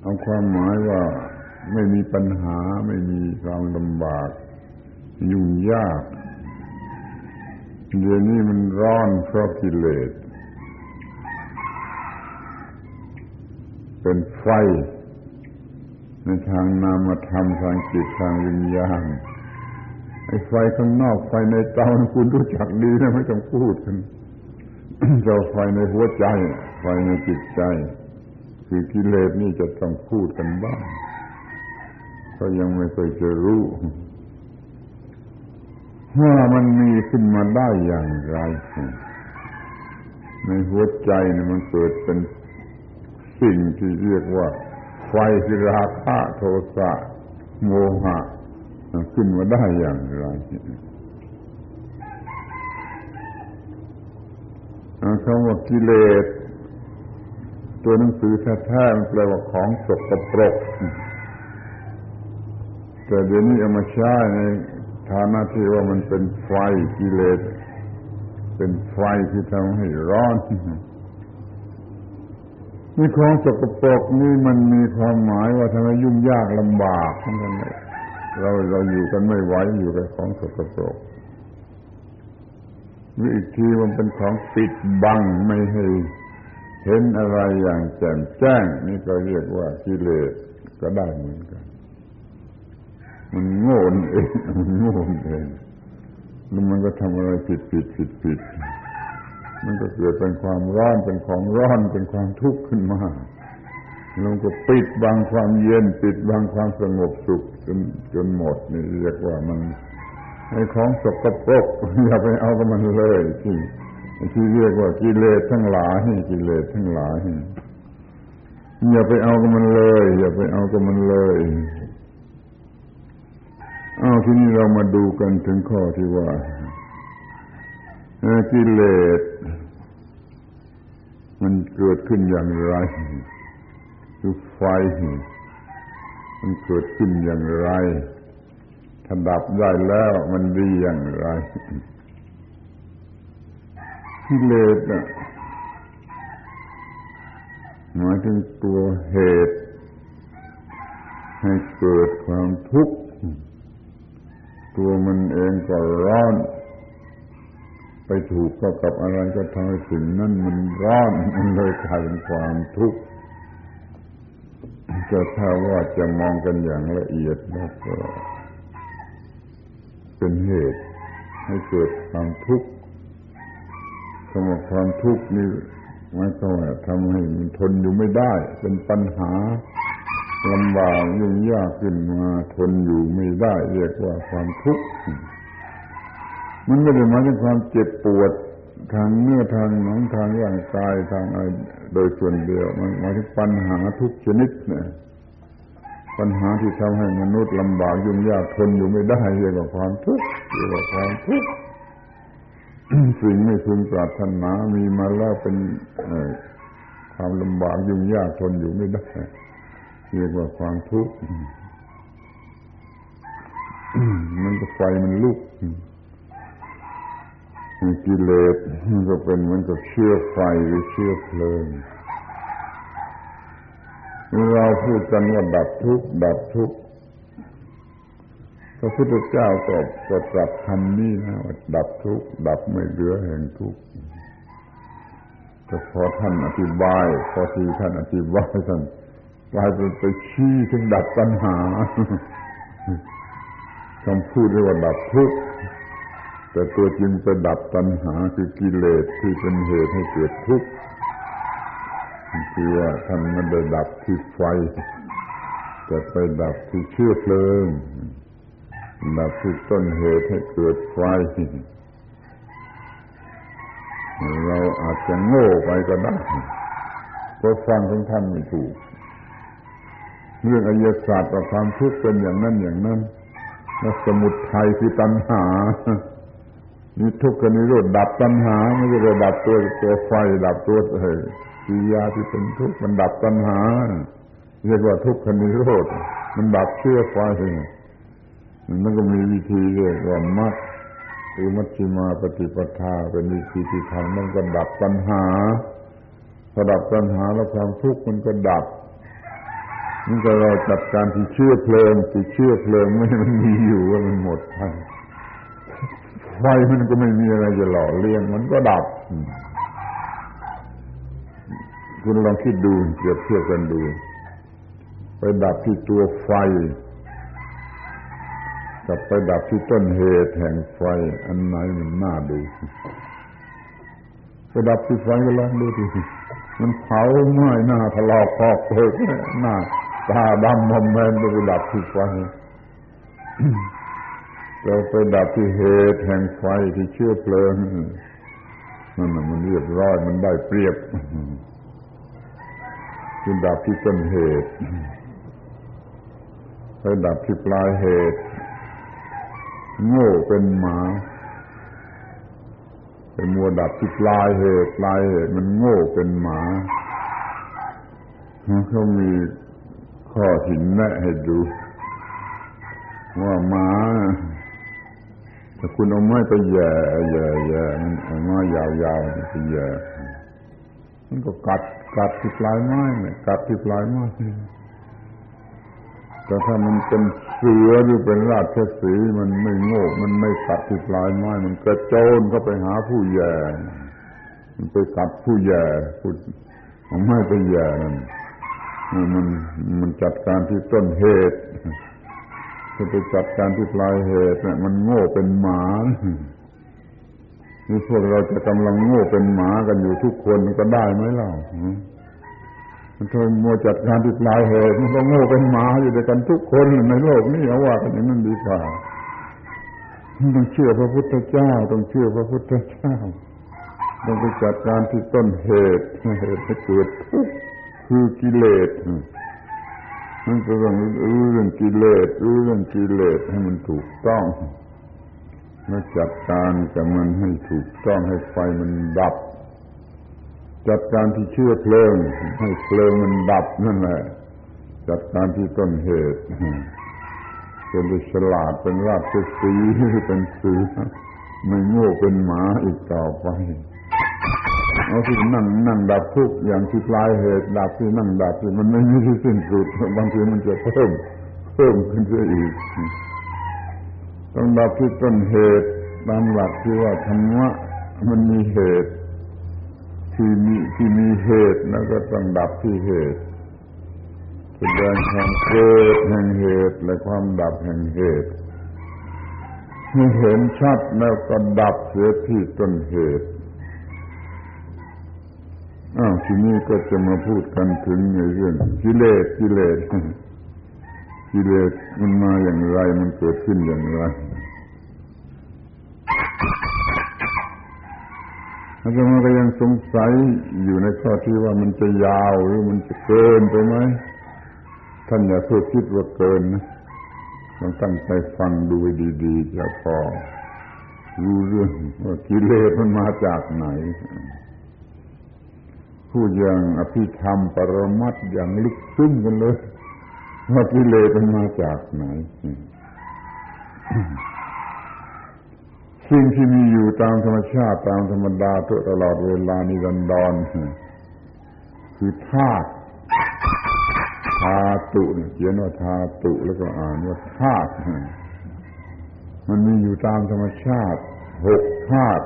เอาความหมายว่า ไม่มีปัญหาไม่มีความลำบาก ยุ่งยาก เดี๋ยวนี้มันร้อนเพราะกิเลส เป็นไฟ ในทางนามธรรมทางจิตทางวิญญาณไอ้ไฟข้างนอกไฟในเตาคุณรู้จักดีนะไม่ต้องพูดกันเจ้าไฟในหัวใจ ไฟในจิตใจ คือกิเลสนี่จะต้องพูดกันบ้าง ก็ยังไม่เคยจะรู้ว่ามันมีขึ้นมาได้อย่างไร ในหัวใจเนี่ยมันเกิดเป็นสิ่งที่เรียกว่า ไฟคือราคะโทสะโมหะขึ้นมาได้อย่างไรคำว่ากิเลส ตัวหนังสือแท้ๆมันแปลว่าของสกปรก แต่เดี๋ยวนี้เอามาใช้ในฐานะที่ว่ามันเป็นไฟกิเลส เป็นไฟที่ทำให้ร้อนนี่ของสกปรกนี่มันมีความหมายว่าทำให้ยุ่งยากลำบากทั้งนั้นเราเราอยู่กันไม่ไหวอยู่กับของสกปรกวิอีกทีมันเป็นของปิดบังไม่ให้เห็นอะไรอย่างแจ่มแจ้ง นี่ก็เรียกว่ากิเลสก็ได้เหมือนกัน มันโง่เองมันโง่เองแล้วมันก็ทำอะไรผิดผิดผิดผิดมันก็เกิดเป็นความร้อนเป็นของร้อนเป็นความทุกข์ขึ้นมาแล้วก็ปิดบังความเย็นปิดบังความสงบสุขจนจนหมดนี่เรียกว่ามันไอ้ของสกปรกอย่าไปเอากับมันเลยที่ที่เรียกว่ากิเลสทั้งหลายกิเลสทั้งหลายอย่าไปเอากับมันเลย อย่าไปเอากับมันเลย เอาทีนี้เรามาดูกันถึงข้อที่ว่ากิเลสมันเกิดขึ้นอย่างไรคือไฟ มันเกิดขึ้นอย่างไรถ้าดับได้แล้วมันดีอย่างไรกิเลสนะหมายถึงตัวเหตุ ให้เกิดความทุกข์ ตัวมันเองก็ร้อน ไปถูกก็กับอะไรก็ทำให้สิ่งนั้นมันร้อนมันเลยกลายเป็นความทุกข์จะถ้าว่าจะมองกันอย่างละเอียดแล้วก็ เป็นเหตุให้เกิดความทุกข์คำว่าความทุกข์นี่มายความว่าทำให้มันทนอยู่ไม่ได้ เป็นปัญหา ลำบากยุ่งยากขึ้นมาทนอยู่ไม่ได้ เรียกว่าความทุกข์มันไม่ได้หมายถึงความเจ็บปวดทางเนื้อทางหนังทางร่างกายทางอะไรโดยส่วนเดียวมันหมายถึงปัญหาทุกชนิดเนี่ยปัญหาที่ทำให้มนุษย์ลำบากยุ่งยากทนอยู่ไม่ได้เรียกว่าความทุกข์เรียกว่าความทุกข์สิ่งไม่พึงปรารถนามีมาแล้วเป็นความลำบากยุ่งยากทนอยู่ไม่ได้ เรียกว่าความทุกข์มันก็ไฟมันลุกกิเลสมันก็เป็นเหมือนกับเชื้อไฟหรือเชื้อเพลิงเราพูดกันว่าดับทุกข์ดับทุกข์พระพุทธเจ้าก็ก็ตรัสคำนี้นะว่าดับทุกข์ดับไม่เหลือแห่งทุกข์แต่พอท่านอธิบาย พอที่ท่านอธิบายท่าน กลายเป็นไปชี้ถึงดับปัญหาคำพูดเรียกว่าดับทุกข์แต่ตัวจริงไปดับตัณหาคือกิเลสที่เป็นเหตุให้เกิดทุกข์คือว่าท่านไม่ได้ดับที่ไฟ แต่ไปดับที่เชื้อเพลิงดับที่ต้นเหตุให้เกิดไฟ เราอาจจะโง่ไปก็ได้เพราะฟังของท่านไม่ถูก เรื่องอริยศาสตร์กับความทุกข์เป็นอย่างนั้นอย่างนั้นแล้วสมุทัยคือตัณหานี่ทุกข์กันนิโรธดับตัณหาไม่ใช่ดับตัวตัวไฟดับตัวเฮ้กิยาที่เป็นทุกข์มันดับตัณหา เรียกว่าทุกข์นิโรธมันดับเชื่อไฟมันก็มีวิธีเรียกว่ามัดหรือมัชฌิมาปฏิปทาเป็นวิธีที่ทำมันก็ดับตัณหาพอดับตัณหาแล้วความทุกข์มันก็ดับ นก็เราจัดการที่เชื่อเพลิงที่เชื่อเพลิงไม่มันมีอยู่ว่ามันหมดไปไฟมันก็ไม่มีอะไรจะหล่อเลี้ยงมันก็ดับ คุณลองคิดดูเปรียบเทียบกันดู ไปดับที่ตัวไฟ กับไปดับที่ต้นเหตุแห่งไฟ อันไหนมันน่าดูไปดับที่ไฟก็ลองดูดิมันเผาไหม้หน้าทะลอกคอกเพิกหน้า ตาดำมอมแมนไปดับที่ไฟเราไปดับที่เหตุแห่งไฟที่เชื่อเพลิงนั่นมันเรียบร้อยมันได้เปรียบคือดับที่ต้นเหตุไปดับที่ปลายเหตุ โง่เป็นหมาไปมัวดับที่ปลายเหตุ ปลายเหตุ มันโง่เป็นหมาเขามี ข้อหินแนะให้ดู ว่าหมาถ้าคุณเอาไม้ไปแย่แย่แย่มันเอาไม้ยาวๆไปแย่มันก็กัดกัดที่ปลายไม้เนี่ยกัดที่ปลายไม้แต่ถ้ามันเป็นเสือหรือเป็นราชสีมันไม่โง่มันไม่กัดที่ปลายไม้มันกระโจนก็ไปหาผู้แย่มันไปกัดผู้แย่ผู้เอาไม้ไปแย่นั่น มันมันจัดการที่ต้นเหตุถ้าไปจัดการที่ปลายเหตุเนี่ยมันโง่เป็นหมานี่พวกเราจะกำลังโง่เป็นหมากันอยู่ทุกคนก็ได้ไหมเล่ามันถ้ามัวจัดการที่ปลายเหตุมันก็โง่เป็นหมาอยู่ด้วยกันทุกคนในโลกนี้เอาว่ากันอย่างนั้นดีกว่าต้องเชื่อพระพุทธเจ้า ต้องเชื่อพระพุทธเจ้า ต้องไปจัดการที่ต้นเหตุเหตุให้เกิดทุกข์ คือกิเลสมันก็ต้องรู้เรื่องกิเลสรู้เรื่องกิเลสให้มันถูกต้องแล้วจัดการกับมันให้ถูกต้องให้ไฟมันดับ จัดการที่เชื่อเพลิง ให้เพลิงมันดับนั่นแหละ จัดการที่ต้นเหตุเป็นฉลาดเป็นราชสีเป็นสือไม่โง่เป็นหมาอีกต่อไป เอาที่นั่งนั่งดับทุกอย่างที่ปลายเหตุดับที่นั่งดับที่มันไม่มีที่สิ้นสุดบางทีมันจะเพิ่มเพิ่มขึ้นไปอีกต้องดับที่ต้นเหตุตามหลักที่ว่าธรรมะมันมีเหตุ ที่มีที่มีเหตุแล้วก็ต้องดับที่เหตุแสดงความเกิดแห่งเหตุและความดับแห่งเหตุเห็นชัดแล้วก็ดับเสียที่ต้นเหตุ อ้าวทีนี้ก็จะมาพูดกันถึงในเรื่องกิเลสกิเลสกิเลสมันมาอย่างไร มันเกิดขึ้นอย่างไรอาจารย์ก็ยังสงสัยอยู่ในข้อที่ว่ามันจะยาวหรือมันจะเกินไปไหมท่านอย่าเพื่อคิดว่าเกินนะต้องตั้งใจฟังดูดีๆจะพอรู้เรื่องว่ากิเลสมันมาจากไหน พูดอย่างอภิธรรมปรมัตอย่างลึกซึ้งกันเลยว่ากิเลสมันมาจากไหน สิ่งที่มีอยู่ตามธรรมชาติตามธรรมดาตัวตลอดเวลานิรันดรคือธาตุธาตุเขียนว่าธาตุแล้วก็อ่านว่าธาตุมันมีอยู่ตามธรรมชาติหกธาตุ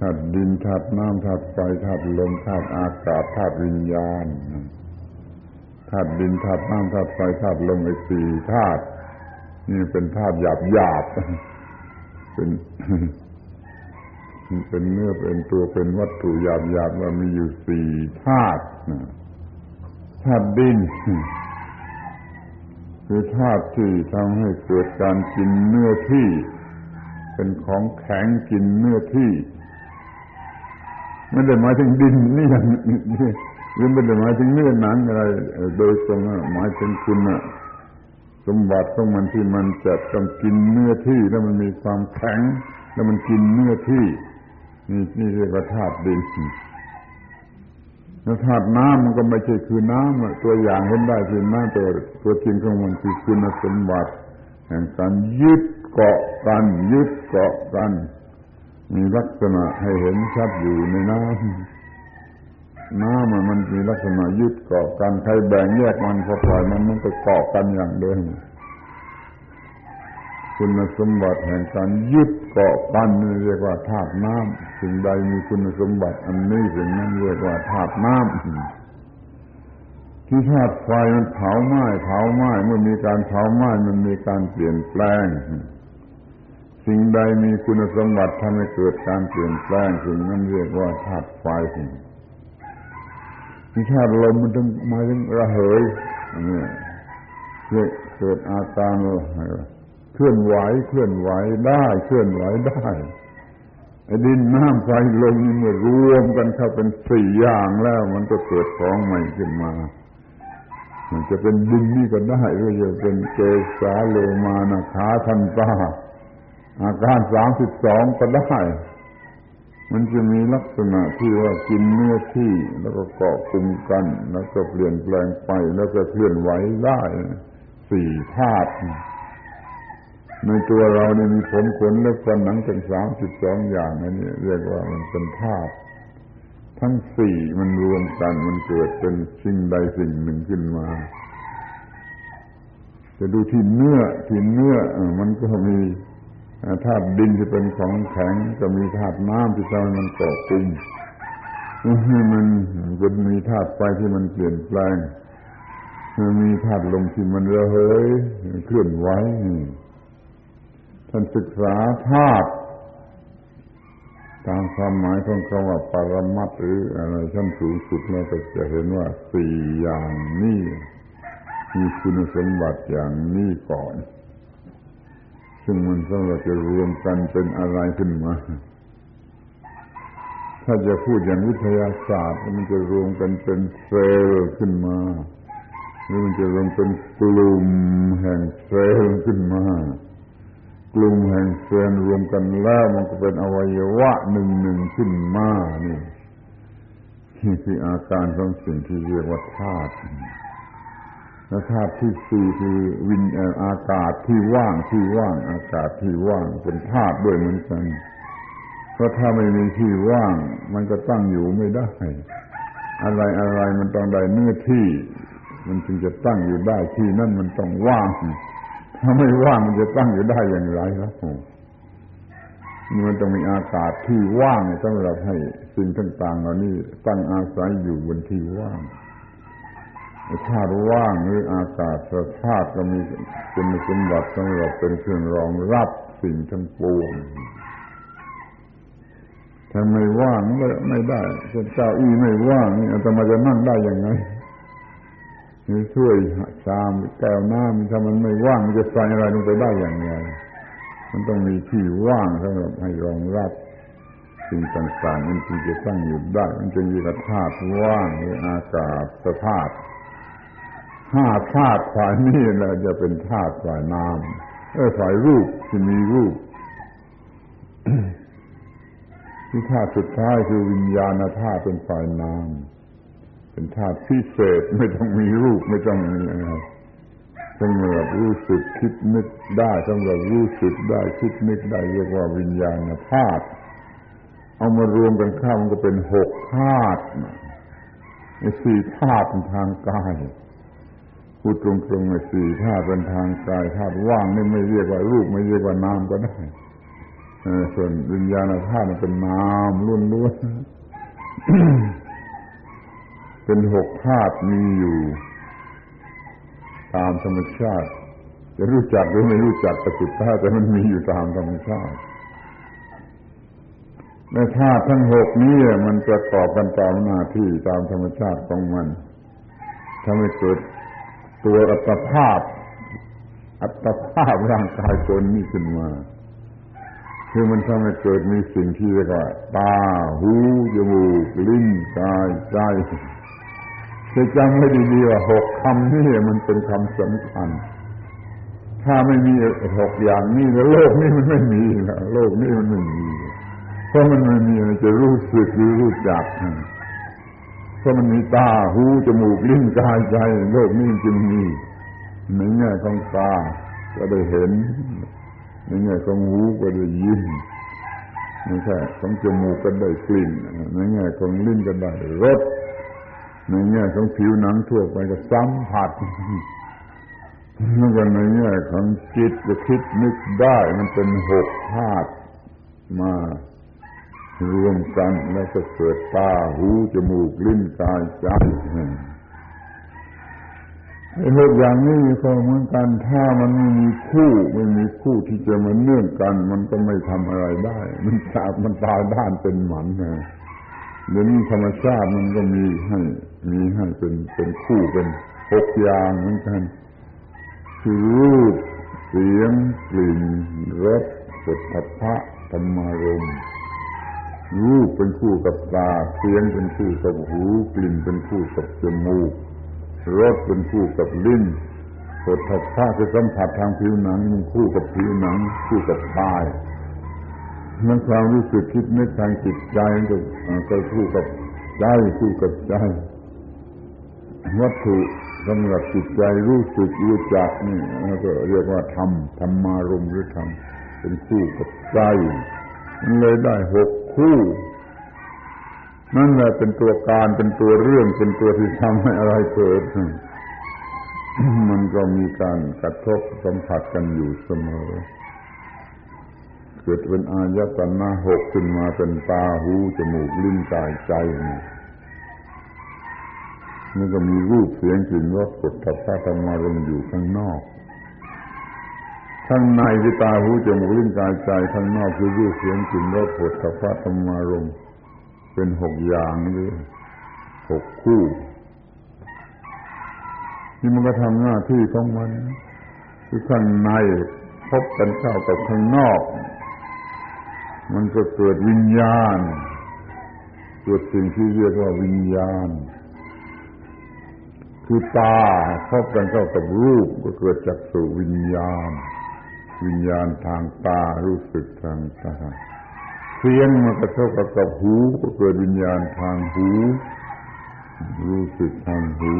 ธาตุดินธาตุน้ำธาตุไฟธาตุลมธาตุอากาศธาตุวิญญาณธาตุดินธาตุน้ำธาตุไฟธาตุลมไอ้สี่ธาตุนี่เป็นธาตุหยาบหยาบเป็นเป็นเนื้อเป็นตัวเป็นวัตถุหยาบหยาบว่ามีอยู่สี่ธาตุธาตุดินคือธาตุที่ทำให้เกิดการกินเนื้อที่ เป็นของแข็งกินเนื้อที่ ไม่ได้หมายถึงดินนี่อย่างนี้หรือไม่ได้หมายถึงเนื้อหนังอะไร โดยตรงหมายถึงคุณสมบัติของมันที่มันจะต้องกินเนื้อที่แล้วมันมีความแข็ง แล้วมันกินเนื้อที่ นี่นี่เรียกว่าธาตุดินแล้วธาตุน้ำมันก็ไม่ใช่คือน้ำตัวอย่างเห็นได้คือน้ำตัวตัวจริงของมันคือคุณสมบัติแห่งการยึดเกาะกันยึดเกาะกัน มีลักษณะให้เห็นชัดอยู่ในน้ำน้ำมันมีลักษณะยึดเกาะกันใครแบ่งแยกมันพอปล่อยมันมันก็เกาะกันอย่างเดิมคุณสมบัติแห่งการยึดเกาะกันนี่เรียกว่าธาตุน้ำสิ่งใดมีคุณสมบัติ อันนี้สิ่งนั้นเรียกว่าธาตุน้ำที่ธาตุไฟมันเผาไหม้เผาไหม้เมื่อมีการเผาไหม้มันมีการเปลี่ยนแปลง สิ่งใดมีคุณสมบัติทำให้เกิดการเปลี่ยนแปลงสิ่งนั้นเรียกว่าธาตุไฟที่ธาตุลมมันต้องมาถึงระเหยนี่เกิดอาการเคลื่อนไหวเคลื่อนไหวได้เคลื่อนไหวได้ดินน้ำไฟลมเมื่อรวมกันเข้าเป็นสี่อย่างแล้ว มันก็เกิดของใหม่ขึ้นมา มันจะเป็นดินนี่ก็ได้หรือจะเป็นเกสาโลมานาคาทันตา อาการสามสิบสองก็ได้ มันจะมีลักษณะที่ว่ากินเนื้อที่แล้วก็เกาะกลุ่มกัน แล้วก็เปลี่ยนแปลงไปแล้วก็เคลื่อนไหวได้สี่ธาตุในตัวเราเนี่ยมีผมขนและฟันหนังเป็นสามสิบสองอย่างนันนี่เรียกว่ามันเป็นธาตุทั้งสี่มันรวมกันมันเกิดเป็นสิ่งใดสิ่งหนึ่งขึ้นมาจะดูที่เนื้อที่เนื้อมันก็มี ธาตุดินที่เป็นของแข็งก็มีธาตุน้ำที่ทำให้มันเกาะกลุ่มมันก็มีธาตุไฟที่มันเปลี่ยนแปลงมีธาตุลมที่มันระเหยเคลื่อนไหวท่านศึกษาธาตุตามความหมายของคำว่าปรมัตหรืออะไรชั้นสูงสุดเราก็จะเห็นว่าสี่อย่างนี้มีคุณสมบัติอย่างนี้ก่อน ซึ่งมันสำหรับจะรวมกันเป็นอะไรขึ้นมา ถ้าจะพูดอย่างวิทยาศาสตร์ มันจะรวมกันเป็นเซลล์ขึ้นมา หรือมันจะรวมเป็นกลุ่มแห่งเซลล์ขึ้นมากลุ่มแห่งเซลล์รวมกันแล้วมันก็เป็นอวัยวะหนึ่งหนึ่งขึ้นมานี่นี่คืออาการของสิ่งที่เรียกว่าธาตุ และธาตุที่สี่คือวินอากาศที่ว่างที่ว่าง อากาศที่ว่างเป็นธาตุด้วยเหมือนกัน เพราะถ้าไม่มีที่ว่าง มันก็ตั้งอยู่ไม่ได้ อะไรอะไรมันต้องได้เนื้อที่ มันจึงจะตั้งอยู่ได้ที่นั่นมันต้องว่าง ถ้าไม่ว่างมันจะตั้งอยู่ได้อย่างไรครับมันต้องมีอากาศที่ว่างสำหรับให้สิ่งต่างๆเหล่านี้ตั้งอาศัยอยู่บนที่ว่าง ธาตุว่างหรืออากาศธาตุก็มีคุณสมบัติสำหรับเป็นเครื่องรองรับสิ่งทั้งปวงถ้าไม่ว่างก็ไม่ได้เจ้าอี้ไม่ว่างนี่อาตมาจะนั่งได้ยังไงมีถ้วยชามแก้วน้ำถ้ามันไม่ว่างมันจะใส่อะไรลงไปได้อย่างไรมันต้องมีที่ว่างสำหรับให้รองรับสิ่งต่างๆมันจึงจะตั้งอยู่ได้ มันจึงมีธาตุว่างหรืออากาศธาตุ ห้าธาตุฝ่ายนี้แหละจะเป็นธาตุฝ่ายน้ำเออฝ่ายรูปที่มีรูปที่ธาตุสุดท้ายคือวิญญาณธาตุเป็นฝ่ายนาม เป็นธาตุพิเศษไม่ต้องมีรูปไม่ต้องมีอะไรสำหรับรู้สึกคิดนึกได้สำหรับรู้สึกได้คิดนึกได้เรียกว่าวิญญาณธาตุเอามารวมกันข้ามันก็เป็นหกธาตุไอ้สี่ธาตุทางกาย พูดตรงๆไอ้สี่ธาตุเป็นทางกายธาตุว่างนี่ไม่เรียกว่ารูปไม่เรียกว่านามก็ได้ส่วนวิญญาณธาตุมันเป็นนามล้วนๆเป็นหกธาตุมีอยู่ ตามธรรมชาติ จะรู้จักหรือไม่รู้จักก็สุดท้ายแต่มันมีอยู่ตามธรรมชาติในธาตุทั้งหกนี้มันประกอบกันตามหน้าที่ตามธรรมชาติของมันทำให้เกิด ตัวอัตภาพ อัตภาพร่างกายตนนี้ขึ้นมา คือมันทำให้เกิดมีสิ่งที่เรียกว่าตา หูจมูกลิ้นกายใจจะจำให้ดีๆว่าหกคำนี่มันเป็นคำสำคัญ ถ้าไม่มีหกอย่างนี้แล้วโลกนี้มันไม่มีแล้วโลกนี้มันไม่มี เพราะมันไม่มีจะรู้สึกหรือรู้จัก เพราะมันมีตาหูจมูกลิ้นกายใจโลกนี้จึงมีในแง่ของตาก็ได้เห็นในแง่ของหูก็ได้ยินไม่ใช่ของจมูกก็ได้กลิ่นในแง่ของลิ้นก็ได้รสในแง่ของผิวหนังทั่วไปก็สัมผัสแล้วก็ในแง่ของจิตจะคิดนึกได้มันเป็นหกธาตุมา รวมกันแล้วก็เกิดตาหูจมูกลิ้นกายใจไอ้หกอย่างนี้ก็เหมือนกันถ้ามันไม่มีคู่ไม่มีคู่ที่จะมาเนื่องกัน มันก็ไม่ทำอะไรได้ มันจาบมันตายด้านเป็นหมันนะเดี๋ยวนี้ธรรมชาติมันก็มีให้ มีให้เป็นเป็นคู่เป็นหกอย่างเหมือนกันคือรูปเสียงกลิ่นรสสุทพะธรรมารม รูปเป็นคู่กับตาเสียงเป็นคู่กับหูกลิ่นเป็นคู่กับจมูกรสเป็นคู่กับลิ้นปวดทับผ้าจะสัมผัสทางผิวหนังมันคู่กับผิวหนัง คู่กับกายมันความรู้สึกคิดนึกทางจิตใจก็ก็คู่กับใจคู่กับใจวัตถุสำหรับจิตใจรู้สึกรู้จักนี่ก็เรียกว่าธรรมธรรมารมหรือธรรมเป็นคู่กับใจมันเลยได้หก คู่ นั่นแหละเป็นตัวการเป็นตัวเรื่องเป็นตัวที่ทำให้อะไรเกิด มันก็มีการกระทบสัมผัสกันอยู่เสมอ เกิดเป็นอายตนะหกขึ้นมาเป็นตาหูจมูกลิ้นกายใจนี่มันก็มีรูปเสียงกลิ่นรสกดทัพพะธรรมารมอยู่ข้างนอก ข้างในคือตาหูจมูกลิ้นกายใจข้างนอกคือรูปเสียงกลิ่นรสกดทัพพะธรรมารมณ์เป็นหกอย่างนี้หกคู่นี่มันก็ทำหน้าที่ของมันคือข้างในพบกันเข้ากับข้างนอก มันก็เกิดวิญญาณเกิดสิ่งที่เรียกว่าวิญญาณ คือตาพบกันเข้ากับรูปก็เกิดจากสุวิญญาณ วิญญาณทางตารู้สึกทางตาเสียงมากระทบกับหูก็เกิดวิญญาณทางหู รู้สึกทางหู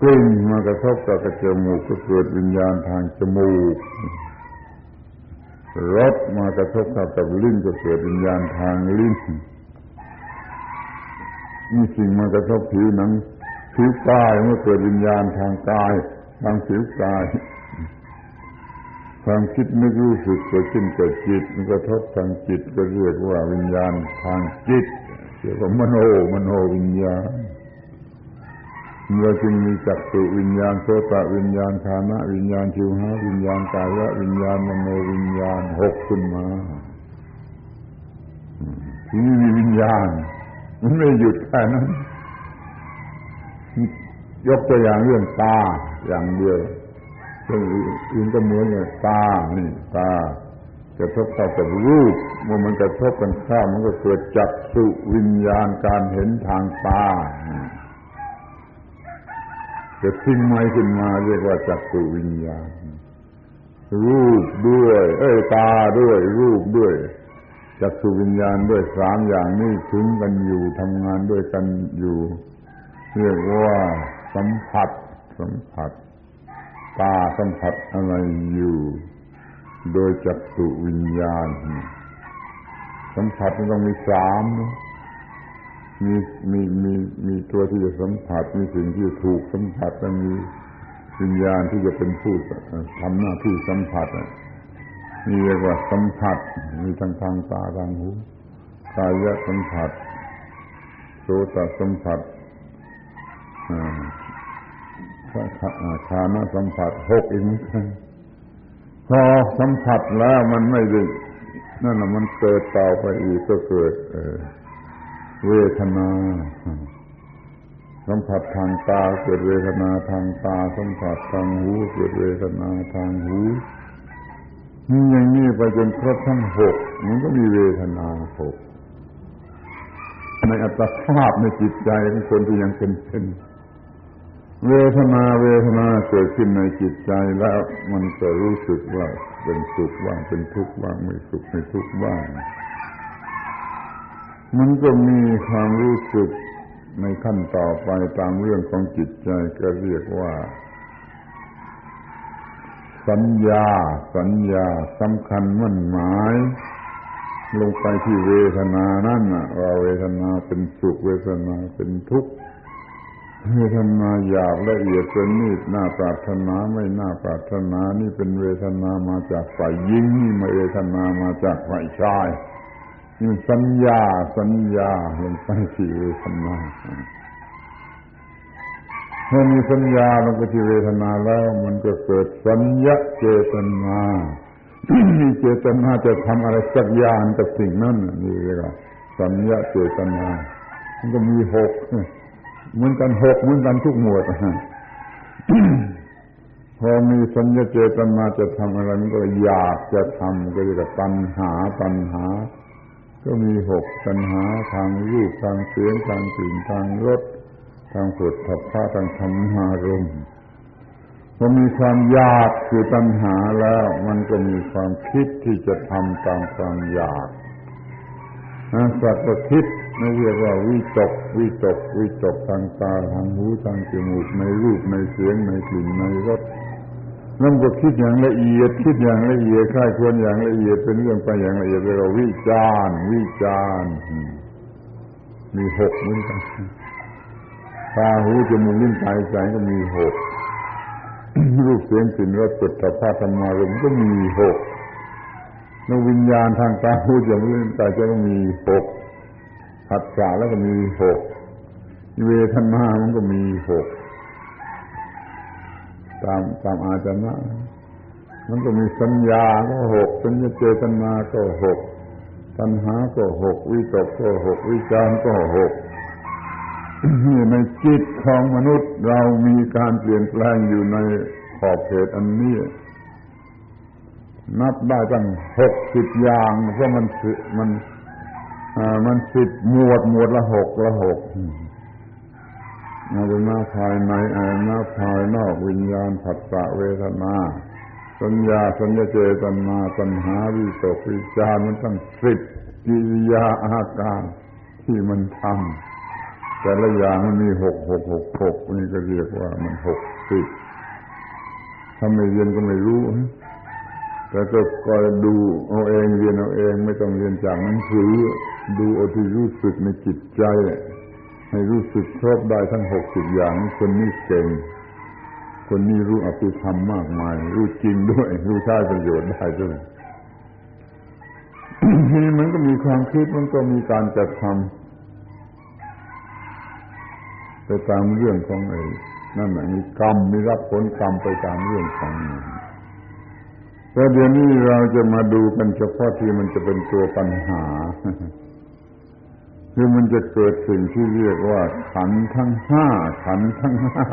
กลิ่นมากระทบกับจมูกก็เกิดวิญญาณทางจมูกรสมากระทบกับลิ้นก็เกิดวิญญาณทางลิ้นมีสิ่งมากระทบผิวหนังผิวกายเมื่อเกิดวิญญาณทางกาย ทางผิวกาย ความคิดนึกรู้สึกเกิดขึ้นเกิดจิตมันกระทบทางจิตก็เรียกว่าวิญญาณทางจิตเรียกว่ามโนมโนวิญญาณเราจึงมีจักสุวิญญาณโสตวิญญาณฐานะวิญญาณชิวหาวิญญาณกายะวิญญาณมโนวิญญาณหกขึ้นมาที่นี่มีวิญญาณ มันไม่หยุดแค่นั้นยกตัวอย่างเรื่องตาอย่างเดียว เรื่องอื่นก็เหมือนกับตานี่ตากระทบเข้ากับรูปเมื่อมันกระทบกันข้ามันก็เกิดจักสุวิญญาณการเห็นทางตาจะทิ้งไม้ขึ้นมาเรียกว่าจักสุวิญญาณ รูปด้วย เอ้ยตาด้วย รูปด้วยจักสุวิญญาณด้วยสามอย่างนี้ถึงกันอยู่ทำงานด้วยกันอยู่ เรียกว่าสัมผัสสัมผัส ตาสัมผัสอะไรอยู่ โดยจักสุวิญญาณ สัมผัสมันต้องมีสามมีมีมีมีตัวที่จะสัมผัส มีสิ่งที่ถูกสัมผัสและมีวิญญาณที่จะเป็นผู้ทำหน้าที่สัมผัสนี่เรียกว่าสัมผัสมีทางทางตาทางหูกายสัมผัสโสตสัมผัสคา นะสัมผัสหกอีกเหมือนกันพอสัมผัสแล้วมันไม่ได้นั่นแหละมันเกิดต่อไปอีกก็เกิดเวทนาสัมผัสทางตาเกิดเวทนาทางตา สัมผัสทางหูเกิดเวทนาทางหูนี่อย่างนี้ไปจนครบทั้งหกมันก็มีเวทนาหกในอัตภาพในจิตใจของคนที่ยังเป็นเป็น เวทนาเวทนาเกิดขึ้นในจิตใจแล้วมันก็รู้สึกว่าเป็นสุขบ้างเป็นทุกข์บ้างไม่สุขไม่ทุกข์บ้าง มันก็มีความรู้สึกในขั้นต่อไปตามเรื่องของจิตใจก็เรียกว่า สัญญา สัญญาสำคัญมั่นหมาย ลงไปที่เวทนานั่นว่าเวทนาเป็นสุขเวทนาเป็นทุกข์ เวทนาหยาบละเอียดเป็นนิดน่าปรารถนาไม่น่าปรารถนานี่เป็นเวทนามาจากฝ่ายยิงนี่มาเวทนามาจากฝ่ายชายนี่สัญญาสัญญาลงไปที่เวทนาเมื่อมีสัญญาลงไปที่เวทนาแล้ว มันก็เกิดสัญญาเจตนามีเจตนาจะทำอะไรสักอย่างกับสิ่งนั้นนี่เรียกว่าสัญญาเจตนา มันก็มีหก เหมือนกันหกเหมือนกันทุกหมวดพอมีสัญญาเจตนาจะทำอะไรมันก็อยากจะทำก็เรียกว่าตัณหาตัณหา ก็มีหกปัญหาทางรูปทางเสียงทางกลิ่นทางรสทางสดทัพพะทางธรรมารมพอมีความอยากคือตัณหาแล้ว มันก็มีความคิดที่จะทำตามความอยากสัตว์คิด ไม่เรียกว่าวิตกวิตกวิตกทางตาทางหูทางจมูกในรูปในเสียงในกลิ่นในรสนั่นก็คิดอย่างละเอียด คิดอย่างละเอียดค่ายควรอย่างละเอียดเป็นเรื่องไปอย่างละเอียดเรียกว่าวิจารวิจารมีหกเหมือนกันตาหูจมูกลิ้นกายใจก็มีหกรูปเสียงกลิ่นรสปุถะพาธรรมารมก็มีหกนวิญญาณทางตาหูจมูกลิ้นกายใจก็มีหก ผัสสะแล้วก็มีหกเวทนา มันก็มีหกตามตามอาจารย์นะมันก็มีสัญญาก็หกสัญญาเจตนาก็หกตัณหาก็หกวิตกก็หกวิจารก็หกในจิตของมนุษย์เรามีการเปลี่ยนแปลงอยู่ในขอบเขตอันนี้ นับได้ตั้งหกสิบอย่างเพราะมันมัน มันสิบหมวดหมวดละหกละหกอาจะมาภายในอาจมาภายนอกวิญญาณผัสสะเวทนาสัญญาสัญญาเจตนาปัญหาวิตกวิจารมันตั้งสิบกิริยาอาการที่มันทำแต่ละอย่างมันมีหกหกหกหกนี่ก็เรียกว่ามันหกสิบถ้าไม่เรียนก็ไม่รู้ แต่ก็คอยดูเอาเองเรียนเอาเองไม่ต้องเรียนจากหนังสือ ดูเอาที่รู้สึกในจิตใจ ให้รู้สึกครบได้ทั้งหกสิบอย่าง คนนี้เก่ง คนนี้รู้อภิธรรมมากมาย รู้จริงด้วย รู้ใช้ประโยชน์ได้ด้วยทีนี้มันก็มีความคิดมันก็มีการจะทำไปตามเรื่องของไอ้นั่นแหละมีกรรมมีรับผลกรรมไปตามเรื่องของ แต่เดี๋ยวนี้เราจะมาดูกันเฉพาะที่มันจะเป็นตัวปัญหาคือมันจะเกิดสิ่งที่เรียกว่า ขันทั้งห้าขันทั้งห้า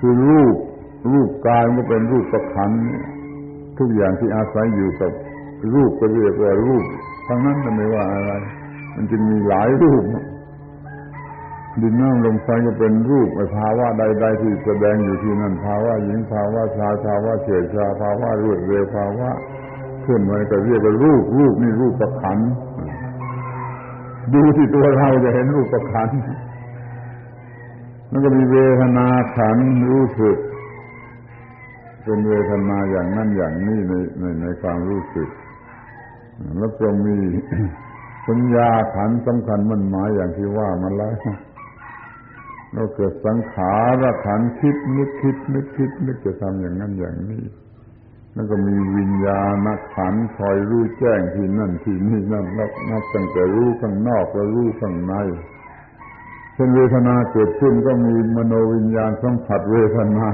คือรูป รูปกายมันเป็นรูปประขัน ทุกอย่างที่อาศัยอยู่กับรูปก็เรียกว่ารูปทั้งนั้นจะไม่ว่าอะไร มันจะมีหลายรูป ดินน้ำลมไฟก็เป็นรูปภาวะใด ๆ ที่แสดงอยู่ที่นั่นภาวะหญิงภาวะชายภาวะเฉดชาภาวะรวดเร็วภาวะทุลื่อนไหวก็เรียกว่ารูปรูปนี่รูปประขันดูที่ตัวเราจะเห็นรูปประขันมันก็มีเวทนาขันรู้สึก เป็นเวทนาอย่างนั้นอย่างนี้ในในในความรู้สึก แล้วก็มีสัญญาขันสำคัญมันหมายอย่างที่ว่ามาแล้ว เราเกิดสังขารขันคิดนึกคิดนึกคิดนึกจะทำอย่างนั้นอย่างนี้แล้วก็มีวิญญาณขันคอยรู้แจ้งที่นั่นที่นี่นั่นนับนับตั้งแต่รู้ข้างนอกแล้วรู้ข้างในเช่นเวทนาเกิดขึ้นก็มีมโนวิญญาณสัมผัสเวทนา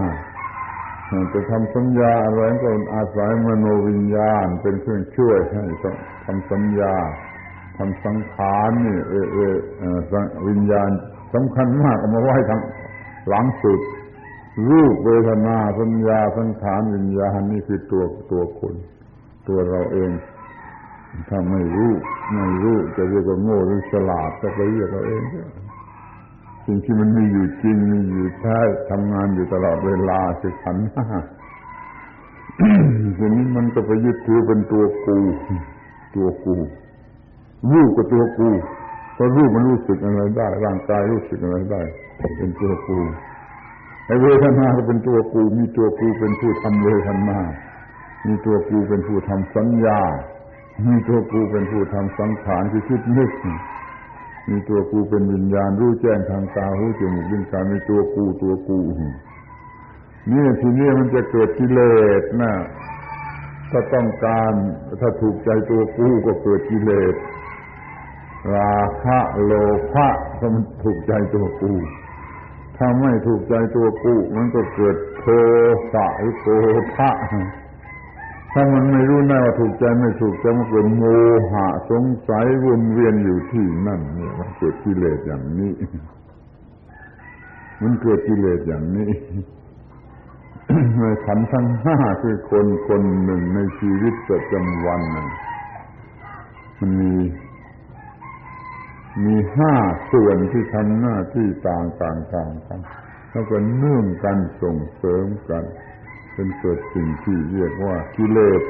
จะทำสัญญาอะไรก็อาศัยมโนวิญญาณเป็นเครื่องช่วยให้ทำสัญญาทำสังขารนี่เออเออวิญญาณ สำคัญมากเอามาไว้ทางหลังสุด รูปเวทนาสัญญาสังขารวิญญาณนี่คือตัวตัวคน ตัวเราเอง ถ้าไม่รู้ ไม่รู้จะเรียกว่าโง่หรือฉลาดก็ไปเรียกเราเองสิ่งที่มันมีอยู่จริงมีอยู่แท้ทำงานอยู่ตลอดเวลาคือขันห้าทีนี้มันก็ไปยึดถือเป็นตัวกู ตัวกูรูปกับตัวกู พราะรูปมันรู้สึกอะไรได้ ร่างกายรู้สึกอะไรได้ เป็นตัวกูไอเวทนาก็เป็นตัวกู มีตัวกูเป็นผู้ทำเวทนามีตัวกูเป็นผู้ทำสัญญา มีตัวกูเป็นผู้ทำสังขารที่คิดนึก มีตัวกูเป็นวิญญาณรู้แจ้งทางตาหูจมูกลิ้นกายมีตัวกูตัวกูนี่ทีนี้มันจะเกิดกิเลสนะถ้าต้องการถ้าถูกใจตัวกูก็เกิดกิเลส ราคะโลภะก็มันถูกใจตัวกูถ้าไม่ถูกใจตัวกูมันก็เกิดโทสะหรือโกธะถ้ามันไม่รู้แน่ว่าถูกใจไม่ถูกใจมันเกิดโมหะสงสัยวนเวียนอยู่ที่นั่นเนี่ยมันเกิดกิเลสอย่างนี้ มันเกิดกิเลสอย่างนี้ในขันทั้งห้าคือคนคนหนึ่งในชีวิตประจำวันมันมี มีห้าส่วนที่ทำหน้าที่ต่างต่างต่างกันแล้วก็เนื่องกันส่งเสริมกันเป็นเกิดสิ่งที่เรียกว่ากิเลส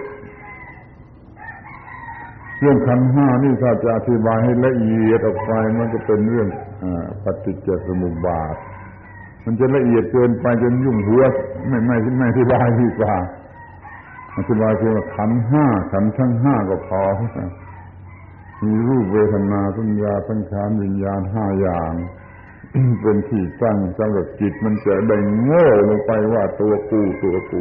เรื่องขันห้านี่ถ้าจะอธิบายให้ละเอียดออกไปมันก็เป็นเรื่องอปฏิจจสมุปบาท มันจะละเอียดเกินไปจนยุ่งหัวไม่ไม่ไม่อธิบายดีกว่าอธิบายเพียงว่าขันห้าขันทั้งห้าก็พอ มีรูปเวทนาสัญญาสังขารวิญญาณห้าอย่าง เป็นที่ตั้งสำหรับจิตมันจะได้โง่ลงไปว่าตัวกูตัวกู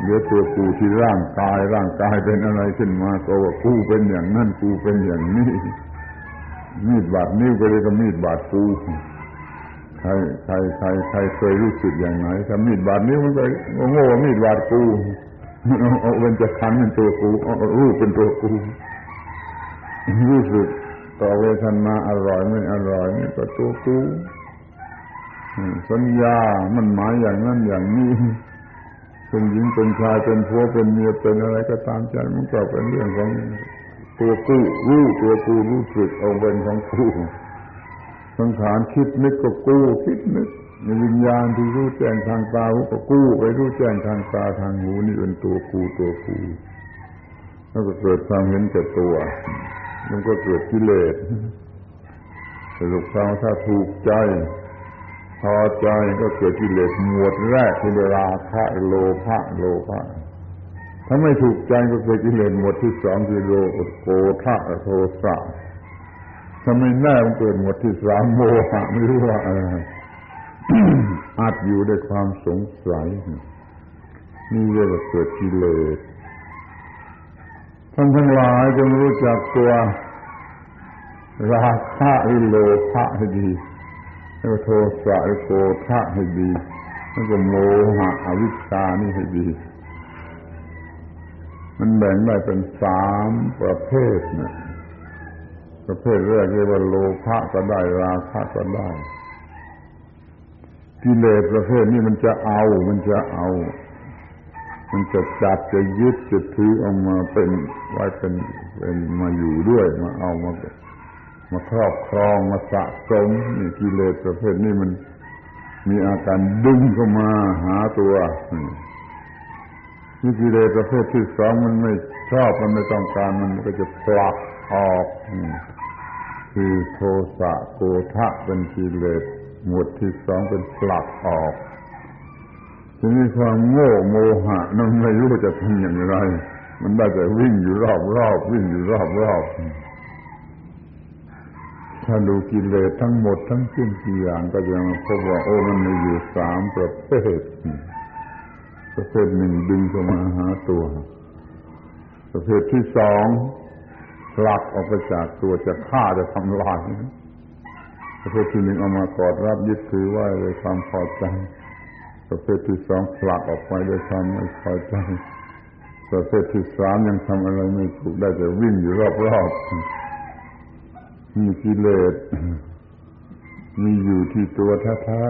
เหลือตัวกูที่ร่างกายร่างกายเป็นอะไรขึ้นมาก็ว่ากูเป็นอย่างนั้นกูเป็นอย่างนี้มีดบาดนิ้วก็เลยก็มีดบาดกูใครใครใครใครเคยรู้สึกอย่างไหนถ้ามีดบาดนิ้วมันก็โง่มีดบาดกูเอาเป็นจะคันเป็นตัวกูรูปเป็นตัวกู รู้สึกต่อเวทนาอร่อยไม่อร่อยนี่ก็ตัวกูสัญญามันหมายอย่างนั้นอย่างนี้เป็นหญิงเป็นชายเป็นผัวเป็นเมียเป็นอะไรก็ตามใจมันก็เป็นเรื่องของตัวกูรู้ตัวกูรู้สึกเอาเป็นของกูสังขารคิดนึกก็กู้คิดนึกในวิญญาณที่รู้แจ้งทางตาหูก็กู้ไปรู้แจ้งทางตาทางหูนี่เป็นตัวกูตัวกูแล้วก็เกิดความเห็นแก่ตัว มันก็เกิดกิเลสสรุปฟังถ้าถูกใจ พอใจก็เกิดกิเลสหมวดแรกคือราคะโลภะโลภะถ้าไม่ถูกใจก็เกิดกิเลสหมวดที่สองคือโลโกธะโทสะถ้าไม่แน่มันเกิดหมวดที่สามโมหะไม่รู้ว่าอะไรอาจอยู่ด้วยความสงสัยนี่เรียกว่าเกิดกิเลส ท่านทั้งหลายจงรู้จักตัวราคะหรือโลภะให้ดีแล้วโทสะหรือโกธะให้ดีแล้วก็โมหะอวิชชานี่ให้ดี มันแบ่งได้เป็นสามประเภทนะประเภทแรกเรียกว่าโลภะก็ได้ราคะก็ได้กิเลสประเภทนี้มันจะเอา มันจะเอา มันจะจับจะยึดจะถือเอามาเป็นไว้เป็นเป็นมาอยู่ด้วยมาเอามามาครอบครองมาสะสมนี่กิเลสประเภทนี้มันมีอาการดึงเข้ามาหาตัวนี่กิเลสประเภทที่สองมันไม่ชอบมันไม่ต้องการมันก็จะผลักออกคือโทสะโกทะเป็นกิเลสหมวดที่สองเป็นผลักออก ทีนี้ความโง่โมหะนั่นไม่รู้จะทำอย่างไร มันได้แต่วิ่งอยู่รอบรอบวิ่งอยู่รอบรอบถ้าดูกิเลสทั้งหมดทั้งสิ้นกี่อย่างก็จะมาพบว่าโอ้มันมีอยู่สามประเภทประเภทหนึ่งดึงเข้ามาหาตัว ประเภทที่สองผลักออกไปจากตัวจะฆ่าจะทำลายประเภทที่หนึ่งเอามากอดรับยึดถือไว้เลยความพอใจ ประเภทที่สองผลักออกไปด้วยความไม่พอใจประเภทที่สามยังทำอะไรไม่ถูกได้แต่วิ่งอยู่รอบๆมีกิเลสมีอยู่ที่ตัวแท้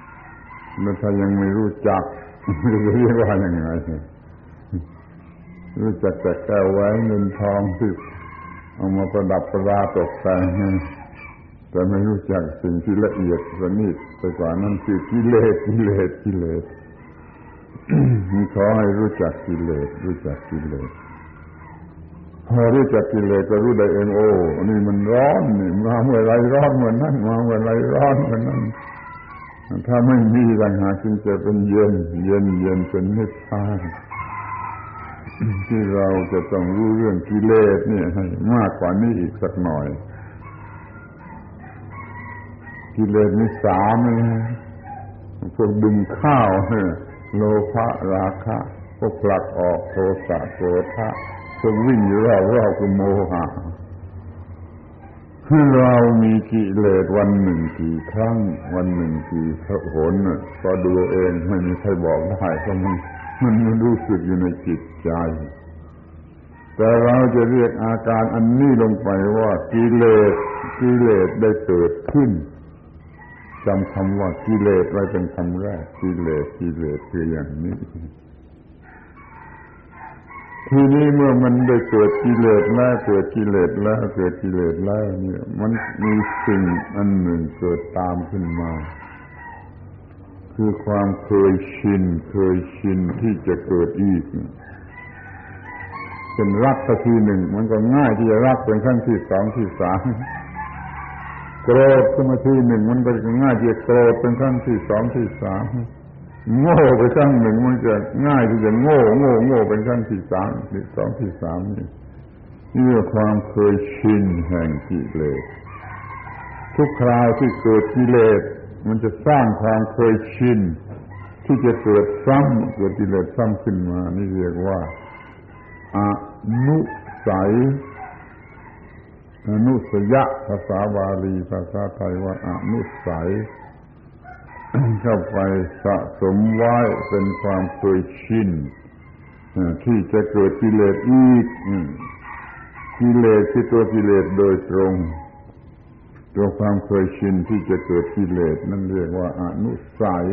ๆแล้วถ้ายังไม่รู้จักจะเรียกว่าอย่างไงรู้จักแต่แก้วไว้เงินทองที่เอามาประดับประดาตกแต่ง แต่ไม่รู้จักสิ่งที่ละเอียดประณีตไปกว่านั้นคือกิเลสกิเลสกิเลสมีขอให้รู้จักกิเลสรู้จักกิเลสพอรู้จักกิเลสก็รู้ได้เองโอ้นี่มันร้อนนี่มาเมื่อไรร้อนเหมือนนั้นมาเมื่อไรร้อนเหมือนนั้นถ้าไม่มีปัญหาจึงจะเป็นเย็น เย็นเย็นเป็นนิพพานที่เราจะต้องรู้เรื่องกิเลสเนี่ยให้มากกว่านี้อีกสักหน่อย กิเลสมีสามนะพวกดึงข้าวโลภะราคะพวกผลักออกโทสะโกรธะพวกวิ่งอยู่รอบรอบคือโมหะคือเรามีกิเลสวันหนึ่งกี่ครั้ง วันหนึ่งกี่หนก็ดูเองไม่มีใครบอกได้เพราะมันมันมันรู้สึกอยู่ในจิตใจ แต่เราจะเรียกอาการอันนี้ลงไปว่ากิเลสกิเลสได้เกิดขึ้น จำคำว่ากิเลสไว้เป็นคำแรกกิเลสกิเลสคืออย่างนี้ ทีนี้เมื่อมันได้เกิดกิเลสแล้วเกิดกิเลสแล้วเกิดกิเลสแล้วเนี่ย มันมีสิ่งอันหนึ่งเกิดตามขึ้นมา คือความเคยชินเคยชินที่จะเกิดอีกเป็นรักสักทีหนึ่ง มันก็ง่ายที่จะรักเป็นขั้นที่สองที่สาม โกรธขึ้นมาทีหนึ่งมันก็ง่ายที่จะโกรธเป็นครั้งที่สองที่สามโง่ไปครั้งหนึ่งมันจะง่ายที่จะโง่โง่โง่เป็นครั้งที่สามที่สองที่สามนี่นี่คือความเคยชินแห่งกิเลสทุกคราวที่เกิดกิเลสมันจะสร้างความเคยชินที่จะเกิดซ้ำเกิดกิเลสซ้ำขึ้นมา นี่เรียกว่าอนุสัย อนุสยะภาษาบาลีภาษาไทยว่าอนุสัยเข้าไปสะสมไว้เป็นความเคยชินที่จะเกิดกิเลสอีกกิเลสที่ตัวกิเลสโดยตรง ตัวความเคยชินที่จะเกิดกิเลสนั่นเรียกว่าอนุสัย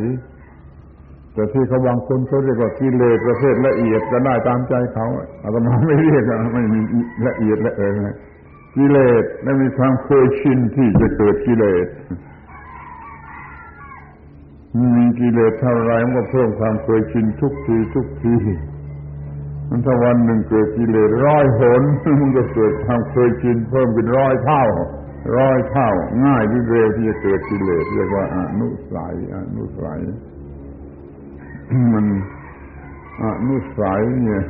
แต่ที่เขาบางคนเขาเรียกว่ากิเลสประเภทละเอียดก็ได้ตามใจเขาอาตมาไม่เรียกไม่มีละเอียดละเอียด กิเลสและมีความเคยชินที่จะเกิดกิเลสมีกิเลสเท่าไรมันก็เพิ่มความเคยชินทุกทีทุกทีมันถ้าวันหนึ่งเกิดกิเลสร้อยหนมันก็เกิดความเคยชินเพิ่มเป็นร้อยเท่า ร้อยเท่า ง่ายที่เร็วที่จะเกิดกิเลสเรียกว่าอนุสัยอนุสัยมันอนุสัยเนี่ย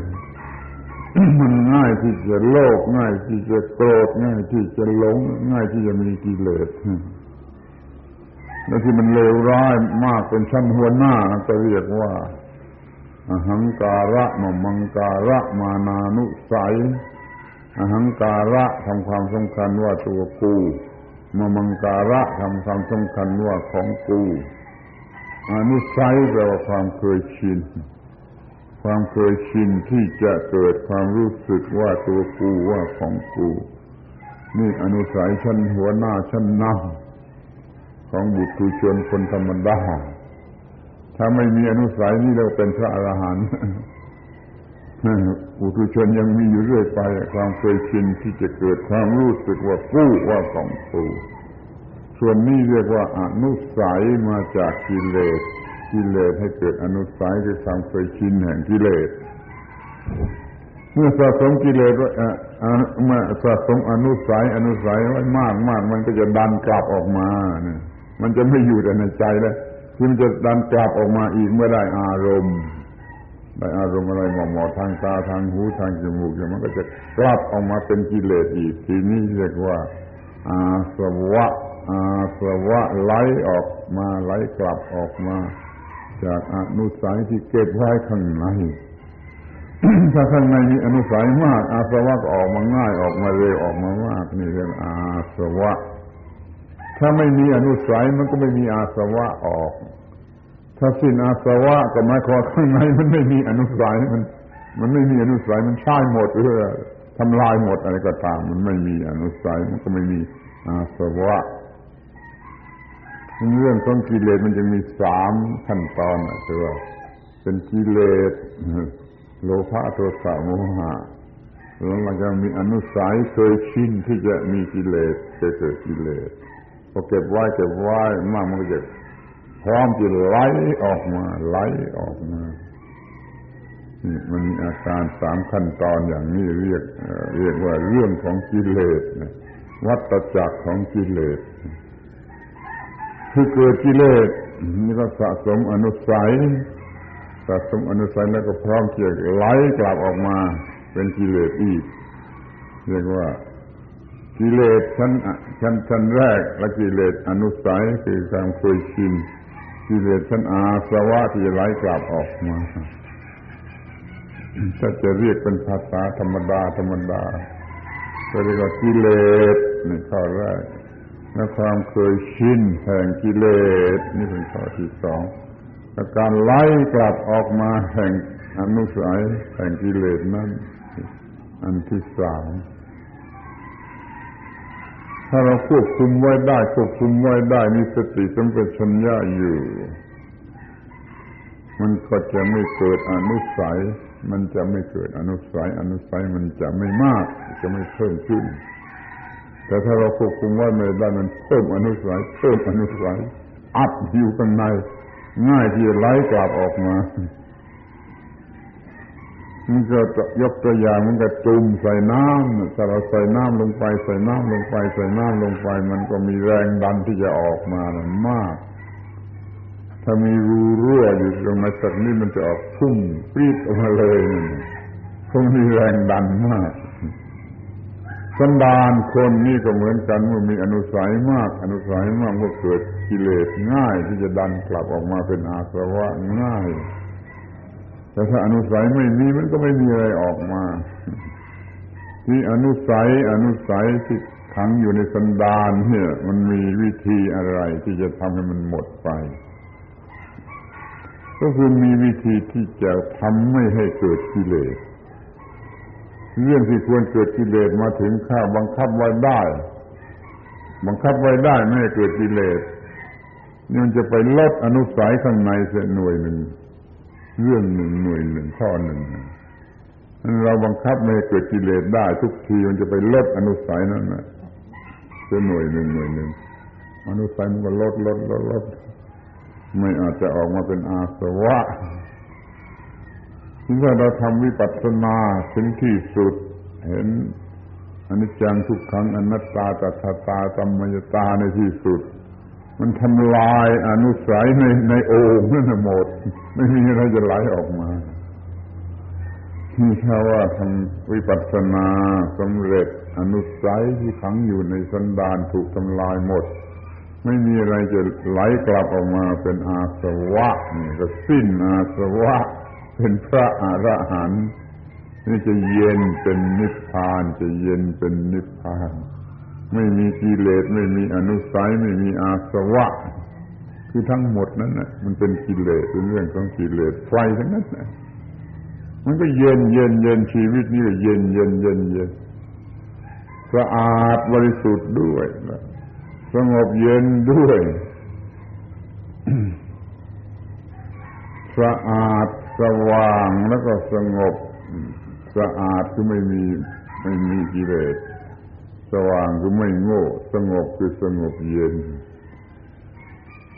มันง่ายที่จะโลภง่ายที่จะโกรธง่ายที่จะหลง ง่ายที่จะมีกิเลสแล้วที่มันเลวร้ายมากเป็นชั้นหัวหน้าจะเรียกว่าอหังการะมมังการะมานานุสัยอหังการะทำความสำคัญว่าตัวกูมมังการะทำความสำคัญว่าของกูอนุสัยแปลว่าความเคยชิน ความเคยชินที่จะเกิดความรู้สึกว่าตัวกูว่าของกูนี่อนุสัยชั้นหัวหน้าชั้นนำของบุตรชนคนธรรมดาถ้าไม่มีอนุสัยนี่เราเป็นพระอรหันต์บุตรชนยังมีอยู่เรื่อยไป ความเคยชินที่จะเกิดความรู้สึกว่ากู้ว่าของกูส่วนนี้เรียกว่าอนุสัยมาจากกิเลส กิเลสให้เกิดอนุสัยคือความเคยชินแห่งกิเลส เมื่อสะสมกิเลสไว้เมื่อสะสมอนุสัยอนุสัยไว้มากมากมันก็จะดันกลับออกมาเนี่ยมันจะไม่อยู่แต่ในใจแล้วคือมันจะดันกลับออกมาอีกเมื่อได้อารมณ์ได้อารมณ์อะไรหมอหมอทางตาทางหูทางจมูกอย่างมันก็จะกลับออกมาเป็นกิเลสอีกทีนี้เรียกว่า อาสวะอาสวะไหลออกมาไหลกลับออกมา จากอนุสัยที่เก็บไว้ข้างในถ้าข้างในมีอนุสัยมาก อาสวะก็ออกมาง่ายออกมาเร็วออกมามากนี่เรียกอาสวะ ถ้าไม่มีอนุสัยมันก็ไม่มีอาสวะออก ถ้าสิ้นอาสวะก็หมายความข้างในมันไม่มีอนุสัยมัน มันไม่มีอนุสัยมันใช่หมดเรือทำลายหมดอะไรก็ตาม มันไม่มีอนุสัยมันก็ไม่มีอาสวะ เรื่องของกิเลสมันจะมีสามขั้นตอนนะคือว่าเป็นกิเลสโลภะโทสะโมหะแล้วมันจะมีอนุสัยเคยชินที่จะมีกิเลสจะเกิดกิเลสพอเก็บไว้เก็บไว้มากมันก็จะพร้อมจะไหลออกมาไหลออกมานี่มันมีอาการสามขั้นตอนอย่างนี้เรียกเรียกว่าเรื่องของกิเลสวัตจักรของกิเลส คือเกิดกิเลสนี่ก็สะสมอนุสัยสะสมอนุสัยแล้วก็พร้อมจะไหลกลับออกมา เป็นกิเลสอีก เรียกว่ากิเลสชั้นชั้นชั้นแรกและกิเลสอนุสัยคือความเคยชินกิเลสชั้นอาสวะที่ไหลกลับออกมาถ้าจะเรียกเป็นภาษาธรรมดาธรรมดาก็เรียกว่ากิเลสในข้อแรก และความเคยชินแห่งกิเลสนี่เป็นข้อที่สองและการไล่กลับออกมาแห่งอนุสัยแห่งกิเลสนั้นอันที่สามถ้าเราควบคุมไว้ได้ควบคุมไว้ได้มีสติสัมปชัญญะอยู่ มันก็จะไม่เกิดอนุสัย มันจะไม่เกิดอนุสัย อนุสัยมันจะไม่มาก จะไม่เพิ่มขึ้น แต่ถ้าเราควบคุมไว้ไม่ได้มันเพิ่มอนุสัยเพิ่มอนุสัยอัดอยู่ข้างในง่ายที่จะไหลกลับออกมา มันก็ยกตัวอย่างมันก็จุ่มใส่น้ำถ้าเราใส่น้ำลงไป ใส่น้ำลงไป ใส่น้ำลงไป มันก็มีแรงดันที่จะออกมามันมาก ถ้ามีรูรั่วอยู่ตรงไหนสักนิดมันจะออกพุ่งปรีดออกมาเลยคงมีแรงดันมาก สันดานคนนี่ก็เหมือนกันเมื่อมีอนุสัยมาก อนุสัยมากก็เกิดกิเลสง่าย ที่จะดันกลับออกมาเป็นอาสวะง่าย แต่ถ้าอนุสัยไม่มีมันก็ไม่มีอะไรออกมา ที่อนุสัยอนุสัยที่ขังอยู่ในสันดานเนี่ย มันมีวิธีอะไรที่จะทำให้มันหมดไป ก็คือมีวิธีที่จะทำไม่ให้เกิดกิเลส เรื่องที่ควรเกิดกิเลสมาถึงข้าบังคับไว้ได้ บังคับไว้ได้ไม่เกิดกิเลสนี่มันจะไปลดอนุสัยข้างในเสียหน่วยหนึ่งเรื่องหนึ่งหน่วยหนึ่งข้อหนึ่งเราบังคับไม่เกิดกิเลสได้ ทุกทีมันจะไปลดอนุสัยนั้นนะจะหน่วยหนึ่งหน่วยหนึ่งอนุสัยมันก็ลดลดลดลดไม่อาจจะออกมาเป็นอาสวะ ถ้าเราทำวิปัสสนาถึงที่สุด เห็นอนิจจังทุกขังอนัตตาตัทตาธรรมยตาในที่สุด มันทำลายอนุสัยในในโอ่งนั่นหมด ไม่มีอะไรจะไหลออกมาที่เขาว่าทำวิปัสสนาสำเร็จอนุสัยที่ขังอยู่ในสันดานถูกทำลายหมด ไม่มีอะไรจะไหลกลับออกมาเป็นอาสวะนี่ก็สิ้นอาสวะ เป็นพระอรหันต์นี่จะเย็นเป็นนิพพานจะเย็นเป็นนิพพาน ไม่มีกิเลสไม่มีอนุสัยไม่มีอาสวะ คือทั้งหมดนั้นน่ะมันเป็นกิเลสเป็นเรื่องของกิเลสไฟทั้งนั้นน่ะมันก็เย็นเย็นเย็นชีวิตนี้ก็เย็นเย็นเย็นเย็นสะอาดบริสุทธิ์ด้วยสงบเย็นด้วยสะอาด สว่างแล้วก็สงบสะอาดคือไม่มีไม่มีกิเลสสว่างคือไม่โง่ สงบคือสงบเย็น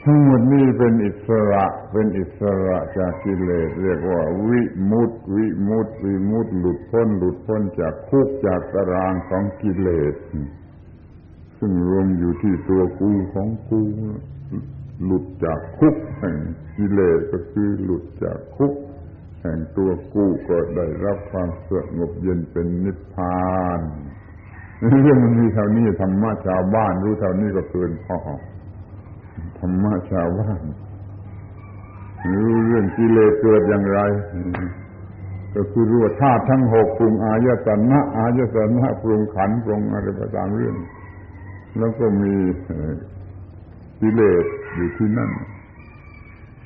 ทั้งหมดนี้เป็นอิสระเป็นอิสระจากกิเลสเรียกว่า วิมุตติวิมุตติวิมุตติหลุดพ้นหลุดพ้นจากคุกจากตารางของกิเลส ซึ่งรวมอยู่ที่ตัวกูของกูหลุดจากคุกแห่งกิเลสก็คือหลุดจากคุก ห่งตัวกู้ก็ได้รับความสงบเย็นเป็นนิพพานเรื่องมันมีเท่านี้ธรรมะชาวบ้าน รู้เท่านี้ก็เกินพอธรรมะชาวบ้านรู้เรื่องกิเลสเกิดอย่างไร ก็คือรู้ว่าธาตุทั้งหกปรุงอายตนะอายตนะปรุงขันปรุงอะไรไปตามเรื่อง แล้วก็มีกิเลสอยู่ที่นั่น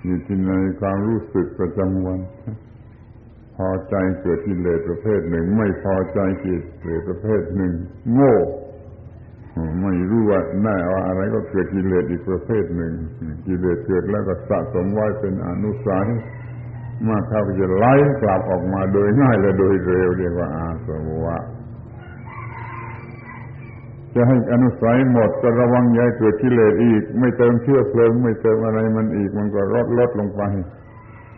อยู่ที่ในความรู้สึกประจำวัน อใจเกิดกิเลสประเภทหนึ่ง ไม่พอใจกิเลสประเภทหนึ่ง โง่ไม่รู้ว่าแน่ว่าอะไรก็เกิดกิเลสอีกประเภทหนึ่ง กิเลสเกิดแล้วก็สะสมไว้เป็นอนุสัยมาเข้าจะไล่กลับออกมาโดยง่ายและโดยเร็วเรียกว่าอาสวะจะให้อนุสัยหมดก็ระวังย่าเกิดกิเลสอีก ไม่เติมเชื้อเพลิง ไม่เติมอะไรมันอีกมันก็ลดลดลงไป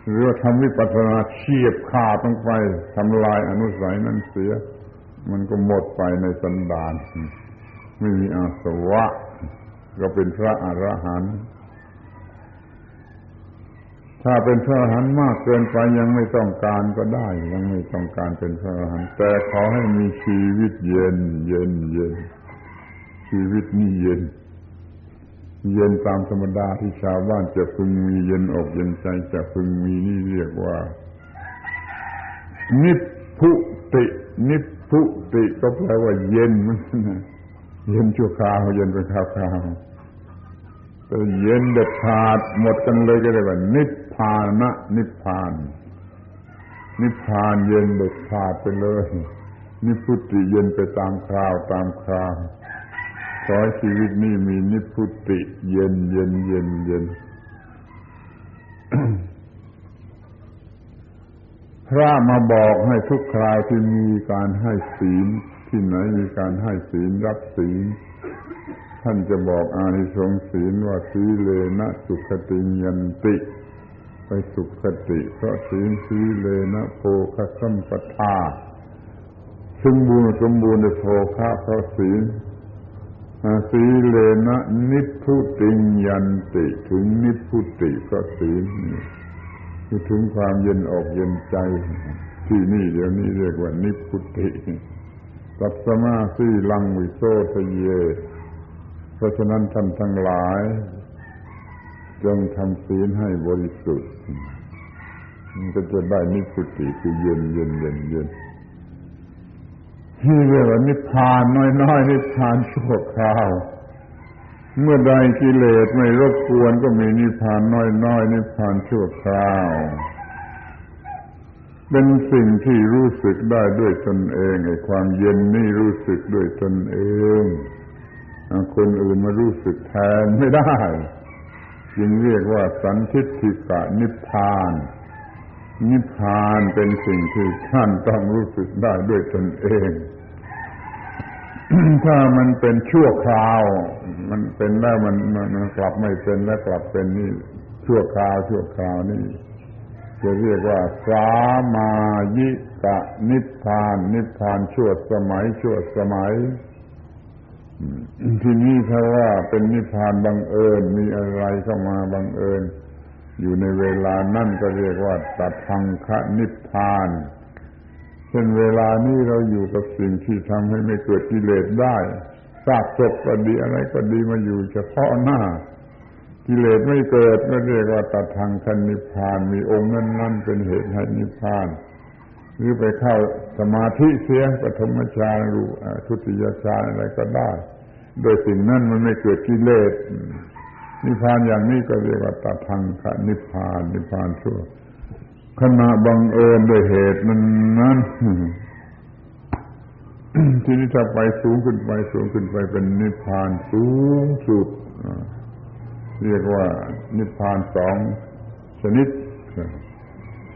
หรือว่าทำวิปัสสนาเฉียบขาดลงไปทำลายอนุสัยนั้นเสีย มันก็หมดไปในสันดานไม่มีอาสวะ ก็เป็นพระอรหันต์ถ้าเป็นพระอรหันต์มากเกินไปยังไม่ต้องการก็ได้ ยังไม่ต้องการเป็นพระอรหันต์แต่ขอให้มีชีวิตเย็น เย็นเย็นชีวิตนี่เย็น เย็นตามธรรมดาที่ชาวบ้านจะพึงมีเย็นอกเย็นใจจะพึงมีนี่เรียกว่า นิพุติ นิพพุติก็แปลว่าเย็นมันนะเย็นชั่วคราวเย็นเป็นคราวคราวแต่เย็นเด็ดขาดหมดกันเลยก็เรียกว่า นิพพานะนิพพาน นิพพานเย็นเด็ดขาดไปเลย นิพุติเย็นไปตามคราวตามคราว ขอชีวิตนี้มีนิพุติ เย็นเย็นเย็นเย็นพระมาบอกให้ทุกคราวที่มีการให้ศีลที่ไหนมีการให้ศีลรับศีลท่านจะบอกอานิสงส์ศีลว่าสีเลนะสุขติยันติ ไปสุขติ เพราะศีลสีเลนะโภคสัมปทาสมบูรณ์สมบูรณ์ในโภคะเพราะศีล สีเลนะนิพุติยันติถึงนิพุติก็ศีคือถึงความเย็นออกเย็นใจ ที่นี่เดี๋ยวนี้เรียกว่านิพุติสัสมาสีลังวิโสทะเย เพราะฉะนั้นท่านทั้งหลาย จงทำศีลให้บริสุทธิ์มันก็จะได้นิพุติคือเย็นเย็นเย็นเย็น ที่เรียกว่านิพพานน้อยๆนิพพานชั่วคราว เมื่อใดกิเลสไม่รบกวนก็มีนิพพานน้อยๆนิพพานชั่วคราว เป็นสิ่งที่รู้สึกได้ด้วยตนเองไอ้ความเย็นนี่รู้สึกด้วยตนเองคนอื่นมารู้สึกแทนไม่ได้จึงเรียกว่าสันทิฏฐิกะนิพพาน นิพพานเป็นสิ่งที่ท่านต้องรู้สึกได้ด้วยตนเอง ถ้ามันเป็นชั่วคราว มันเป็นแล้วมันมันกลับไม่เป็นแล้วกลับเป็นนี่ ชั่วคราว ชั่วคราวนี่ จะเรียกว่า สามายิกะนิพพาน นิพพานชั่วสมัย ชั่วสมัยที่นี่ถ้าว่าเป็นนิพพานบังเอิญมีอะไรเข้ามาบังเอิญ อยู่ในเวลานั่นก็เรียกว่าตัดทังคะนิพพาน เช่นเวลานี้เราอยู่กับสิ่งที่ทำให้ไม่เกิดกิเลสได้ซากศพก็ดีอะไรก็ดีมาอยู่เฉพาะหน้า กิเลสไม่เกิดก็เรียกว่าตัดทางคันนิพพานมีองค์นั้นนั่นเป็นเหตุให้นิพพาน หรือไปเข้าสมาธิเสียปฐมฌานรู้ทุติยฌานอะไรก็ได้ โดยสิ่งนั้นมันไม่เกิดกิเลสนิพพานอย่างนี้ก็เรียกว่าตาทังคะนิพพานนิพพานชั่ว ขณะบังเอิญด้วยเหตุนั้นนั้นทีนี้ถ้าไปสูงขึ้นไปสูงขึ้นไปเป็นนิพพานสูงสุด เรียกว่า นิพพานสองชนิด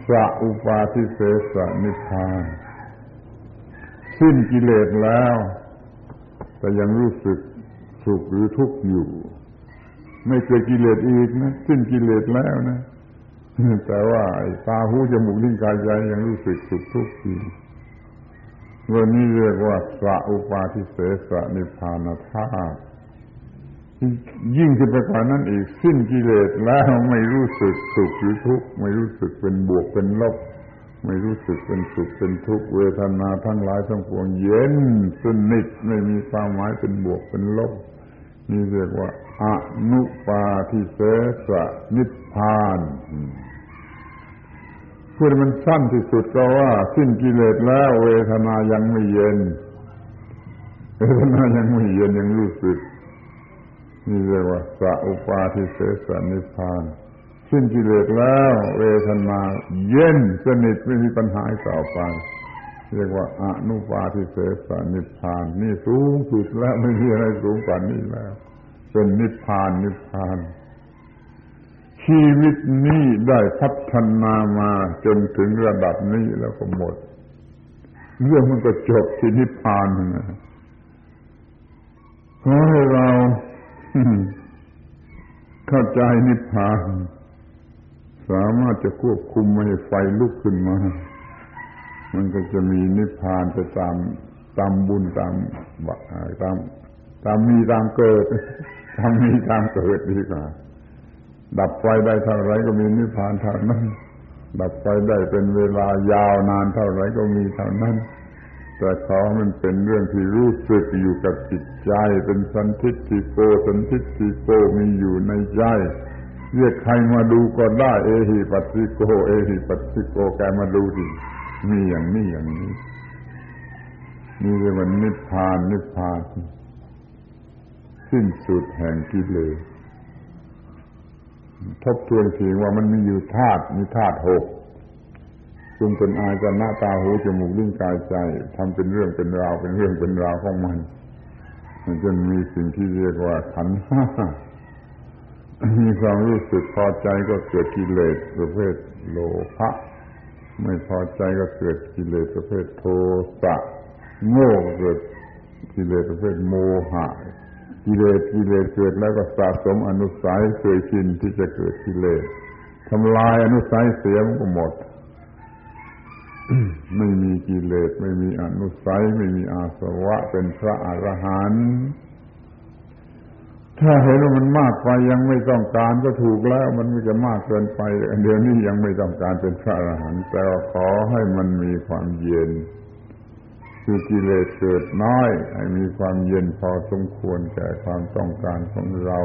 สะอุปาทิเสสนิพพาน สิ้นกิเลสแล้ว แต่ยังรู้สึกสุขหรือทุกข์อยู่ ไม่เกิดกิเลสอีกนะสิ้นกิเลสแล้วนะ แต่ว่าตาหูจมูกลิ้นกายใจยังรู้สึกสุขทุกข์อยู่วันนี้เรียกว่าสะอุปาทิเสสะนิพานธาตุยิ่งขึ้นไปกว่านั้นอีกสิ้นกิเลสแล้วไม่รู้สึกสุขหรือทุกข์ไม่รู้สึกเป็นบวกเป็นลบ ไม่รู้สึกเป็นสุขเป็นทุกข์เวทนาทั้งหลายทั้งปวงเย็นสนิทไม่มีความหมายเป็นบวกเป็นลบ นี่เรียกว่า อนุปาทิเสสนิพพานพูดมันสั้นที่สุดก็ว่า สิ้นกิเลสแล้วเวทนายังไม่เย็น เวทนายังไม่เย็นยังรู้สึกนี่เรียกว่าสัอุปาทิเสสนิพพานสิ้นกิเลสแล้ว เวทนาเย็นสนิทไม่มีปัญหาต่อไปเรียกว่าอนุปาทิเสสนิพพาน นี่สูงสุดแล้วไม่มีอะไรสูงกว่านี้แล้ว เป็นนิพพานนิพพาน ชีวิตนี้ได้พัฒนามาจนถึงระดับนี้แล้วก็หมด เรื่องมันก็จบที่นิพพานนะขอให้เราเข้าใจนิพพาน สามารถจะควบคุมไม่ให้ไฟลุกขึ้นมา มันก็จะมีนิพพานไปตามตามบุญตามตามตามมีตามเกิด ตามมีตามเกิดดีกว่าดับไฟได้เท่าไรก็มีนิพพานเท่านั้น ดับไฟได้เป็นเวลายาวนานเท่าไรก็มีเท่านั้น แต่ขอมันเป็นเรื่องที่รู้สึกอยู่กับจิตใจ เป็นสันทิฏฐิโกสันทิฏฐิโกมีอยู่ในใจ เรียกใครมาดูก็ได้ เอหิปัสสิโก เอหิปัสสิโกแกมาดูดิมีอย่างนี้อย่างนี้นี่เรียกว่านิพพานนิพพาน สิ้นสุดแห่งกิเลสทบทวนทีว่ามันมีอยู่ธาตุมีธาตุหกจึงเป็นอายจะหน้าตาหูจมูกลิ้นกายใจทำเป็นเรื่องเป็นราวเป็นเรื่องเป็นราวของมันมันจนมีสิ่งที่เรียกว่าขันห้ามีความรู้สึกพอใจก็เกิดกิเลสประเภทโลภะไม่พอใจก็เกิดกิเลสประเภทโทสะโง่เกิดกิเลสประเภทโมหะ กิเลสกิเลสเกิดแล้วก็สะสมอนุสัยเคยชินที่จะเกิดกิเลสทำลายอนุสัยเสียมก็หมด ไม่มีกิเลสไม่มีอนุสัยไม่มีอาสวะ เป็นพระอรหันต์ถ้าเห็นว่ามันมากไปยังไม่ต้องการก็ถูกแล้ว มันไม่จะมากเกินไปเดี๋ยวนี้ยังไม่ต้องการเป็นพระอรหันต์แต่ขอให้มันมีความเย็น คือกิเลสเกิดน้อย ให้มีความเย็นพอสมควรแก่ความต้องการของเรา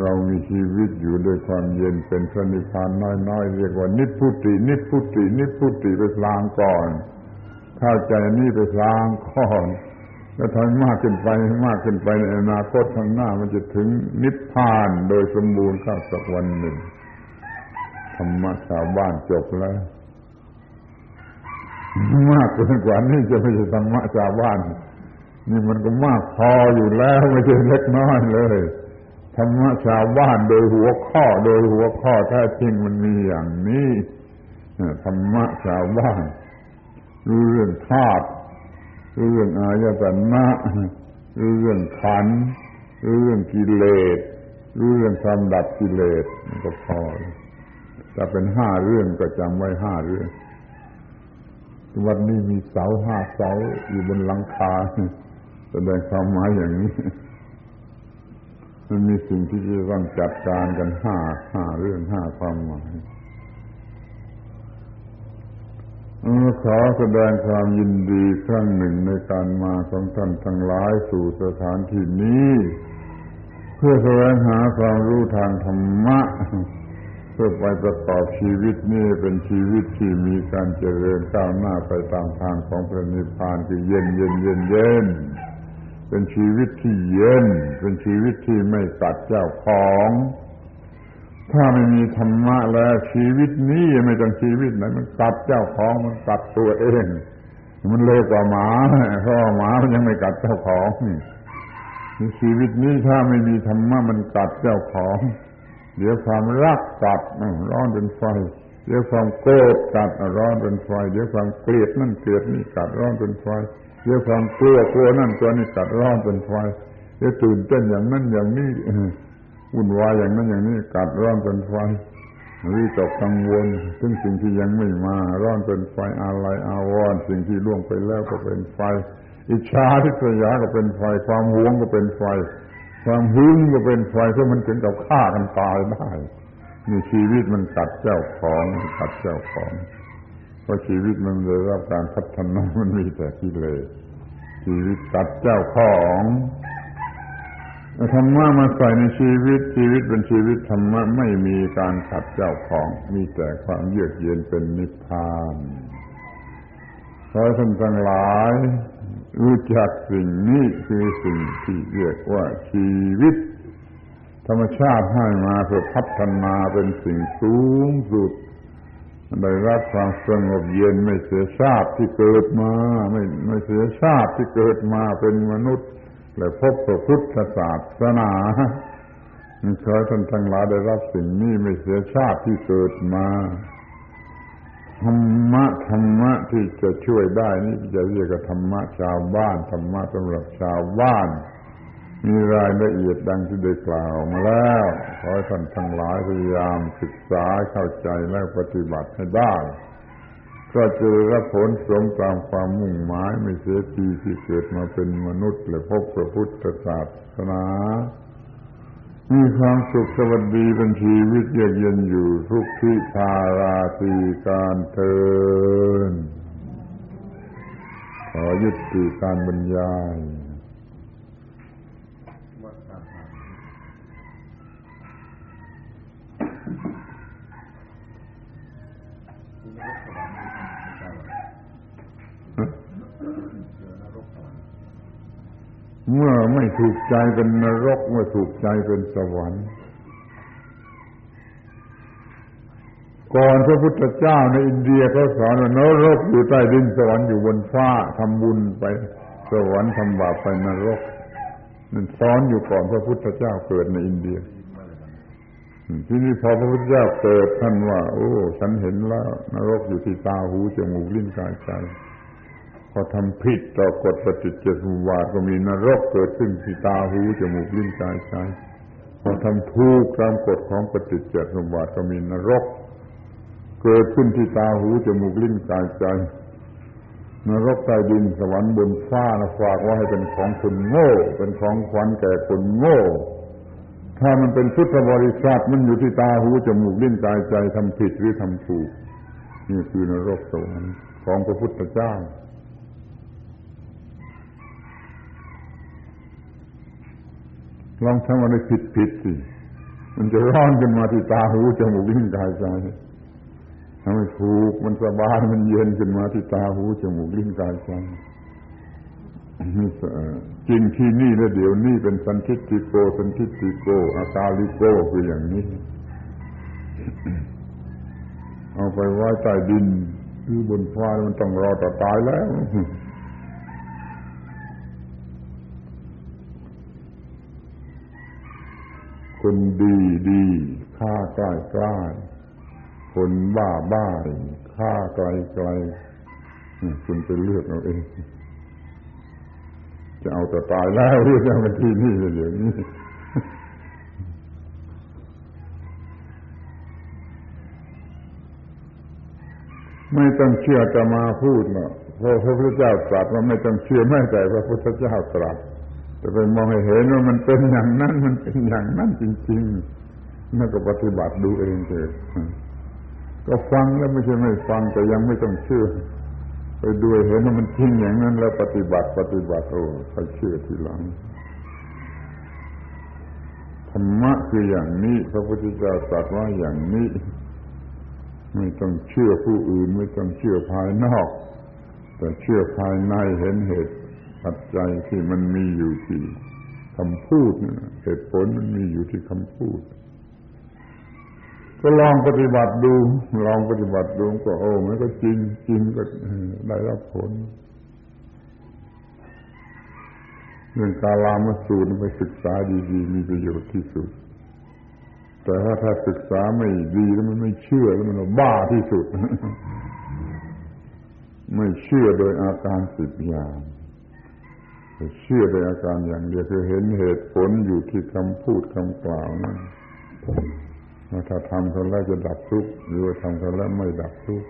เรามีชีวิตอยู่ด้วยความเย็นเป็นพระนิพพานน้อยๆ เรียกว่านิพพุติ นิพพุตินิพพุติไปลางก่อน เข้าใจนี่ไปลางก่อน แล้วทำมากขึ้นไปมากขึ้นไปในอนาคตข้างหน้ามันจะถึงนิพพานโดยสมบูรณ์ข้าสักวันหนึ่งธรรมะชาวบ้านจบแล้ว มากเกินกว่านี้จะไม่ใช่ธรรมะชาวบ้านนี่มันก็มากพออยู่แล้วไม่ใช่เล็กน้อยเลยธรรมะชาวบ้านโดยหัวข้อโดยหัวข้อแท้จริงมันมีอย่างนี้ธรรมะชาวบ้านรู้เรื่องธาตุรู้เรื่องอายตนะรู้เรื่องขันรู้เรื่องกิเลสรู้เรื่องความดับกิเลสก็พอถ้าเป็นห้าเรื่องก็จำไว้ห้าเรื่อง วันนี้มีเสาห้าเสาอยู่บนหลังคาแสดงความหมายอย่างนี้ มันมีสิ่งที่จะต้องจัดการกันห้าห้าเรื่องห้าความหมายขอแสดงความยินดีครั้งหนึ่งในการมาของท่านทั้งหลายสู่สถานที่นี้ เพื่อแสวงหาความรู้ทางธรรมะ พื่อไปประกอบชีวิตนี้เป็นชีวิตที่มีการเจริญก้าวหน้าไปตามทางของพระนิพพานคือเย็นเย็นเย็นเย็นเป็นชีวิตที่เย็น เป็นชีวิตที่ไม่ตัดเจ้าของ ถ้าไม่มีธรรมะแล้วชีวิตนี้ไม่ต้องชีวิตไหนมันกัดเจ้าของมันกัดตัวเอง มันเลวกว่าหมาเพราะหมามันยังไม่กัดเจ้าของชีวิตนี้ถ้าไม่มีธรรมะมันกัดเจ้าของ เดี๋ยวความรักกัดร้อนเป็นไฟ เดี๋ยวความโกรธกัดร้อนเป็นไฟ เดี๋ยวความเกลียดนั่นเกลียดนี่กัดร้อนเป็นไฟ เดี๋ยวความกลัวกลัวนั่นกลัวนี่กัดร้อนเป็นไฟ เดี๋ยวตื่นเต้นอย่างนั้นอย่างนี้วุ่นวายอย่างนั้นอย่างนี้กัดร้อนเป็นไฟวิตกกังวลถึงสิ่งที่ยังไม่มา ร้อนเป็นไฟอะไรอาวรณ์สิ่งที่ล่วงไปแล้วก็เป็นไฟ อิจฉาทิษยาก็เป็นไฟ ความหวงก็เป็นไฟ ความหึงก็เป็นไฟเพราะมันถึงกับฆ่ากันตายได้นี่ชีวิตมันกัดเจ้าของกัดเจ้าของเพราะชีวิตมันได้รับการพัฒนามันมีแต่กิเลสชีวิตกัดเจ้าของธรรมะมาใส่ในชีวิต ชีวิตเป็นชีวิตธรรมะไม่มีการขัดเจ้าของ มีแต่ความเยือกเย็นเป็นนิพพานขอท่านทั้งหลาย รู้จักสิ่งนี้คือสิ่งที่เรียกว่าชีวิต ธรรมชาติให้มาเพื่อพัฒนาเป็นสิ่งสูงสุดได้รับความสงบเย็นไม่เสียชาติที่เกิดมา ไม่ไม่เสียชาติที่เกิดมาเป็นมนุษย์ และพบพระพุทธศาสนาขอท่านทั้งหลายได้รับสิ่งนี้ไม่เสียชาติที่เกิดมา ธรรมะธรรมะที่จะช่วยได้นี่จะเรียกว่าธรรมะชาวบ้านธรรมะสำหรับชาวบ้าน มีรายละเอียดดังที่ได้กล่าวมาแล้วขอให้ท่านทั้งหลายพยายามศึกษาเข้าใจและปฏิบัติให้ได้ ก็จะได้รับผลสมตามความมุ่งหมายไม่เสียทีที่เกิดมาเป็นมนุษย์และพบพระพุทธศาสนา มีความสุขสวัสดีเป็นชีวิตเยือกเย็นอยู่ทุกที่พาราตีการเทินขอยุดติการบรรยาย เมื่อไม่ถูกใจเป็นนรก เมื่อถูกใจเป็นสวรรค์ ก่อนพระพุทธเจ้าในอินเดียเขาสอนว่านรกอยู่ใต้ดินสวรรค์อยู่บนฟ้าทำบุญไปสวรรค์ทำบาปไปนรกนั่นสอนอยู่ก่อนพระพุทธเจ้าเกิดในอินเดียที่นี่พอพระพุทธเจ้าเกิดท่านว่า โอ้ ฉันเห็นแล้ว นรกอยู่ที่ตาหูจมูกลิ้นกายใจ พอทำผิดต่อกฎปฏิจจสมุปบาทก็มีนรกเกิดขึ้นที่ตาหูจมูกลิ้นกายใจพอทำถูกตามกฎของปฏิจจสมุปบาทก็มีนรก เกิดขึ้นที่ตาหูจมูกลิ้นกายใจนรกใต้ดินสวรรค์บนฟ้านะฝากว่าให้เป็นของคนโง่ เป็นของขวัญแก่คนโง่ ถ้ามันเป็นพุทธบริษัทมันอยู่ที่ตาหูจมูกลิ้นกายใจทำผิดหรือทำถูก นี่คือนรกสวรรค์ของพระพุทธเจ้า ลองทำอะไรผิดผิดสิมันจะร้อนขึ้นมาที่ตาหูจมูกลิ้นกายใจทำให้ถูกมันสบายมันเย็นขึ้นมาที่ตาหูจมูกลิ้นกายใจจริงที่นี่แล้วเดี๋ยวนี้เป็นสันทิติโก สันทิติโก อาตาลิโกคืออย่างนี้ เอาไปไว้ใต้ดินหรือบนฟ้ามันต้องรอต่อตายแล้ว คนดีดีฆ่าใกล้ใกล้คนบ้าบ้าฆ่าไกลไกลคุณไปเลือกเอาเอง จะเอาแต่ตายแล้วเรื่องมาที่นี่เดี๋ยวนี้ไม่ต้องเชื่อจะมาพูดหรอกเพราะพระพุทธเจ้าตรัสว่าไม่ต้องเชื่อไม่แต่พระพุทธเจ้าตรัส จะไปมองให้เห็นว่ามันเป็นอย่างนั้น มันเป็นอย่างนั้นจริงๆนั่นก็ปฏิบัติดูเองเถอะก็ฟังแล้วไม่ใช่ไม่ฟังแต่ยังไม่ต้องเชื่อ ไปดูเห็นว่ามันจริงอย่างนั้น แล้วปฏิบัติปฏิบัติโอ้ใครเชื่อทีหลังธรรมะคืออย่างนี้พระพุทธเจ้าตรัสว่าอย่างนี้ ไม่ต้องเชื่อผู้อื่น ไม่ต้องเชื่อภายนอก แต่เชื่อภายในเห็นเหตุ ปัจจัยที่มันมีอยู่ที่คำพูดเหตุผลมันมีอยู่ที่คำพูด ก็ลองปฏิบัติดู ลองปฏิบัติดูก็โอ้มันก็จริงจริงก็ได้รับผลเรื่องกาลามาสูตรไปศึกษาดี ๆ มีประโยชน์ที่สุด แต่ถ้าถ้าศึกษาไม่ดีแล้วมันไม่เชื่อแล้วมันบ้าที่สุด ไม่เชื่อโดยอาการสิบอย่าง เชื่อในอาการอย่างเดียวคือเห็นเหตุผลอยู่ที่คำพูดคำกล่าวนั่นว่าถ้าทำเขาแล้วจะดับทุกข์หรือว่าทำเขาแล้วไม่ดับทุกข์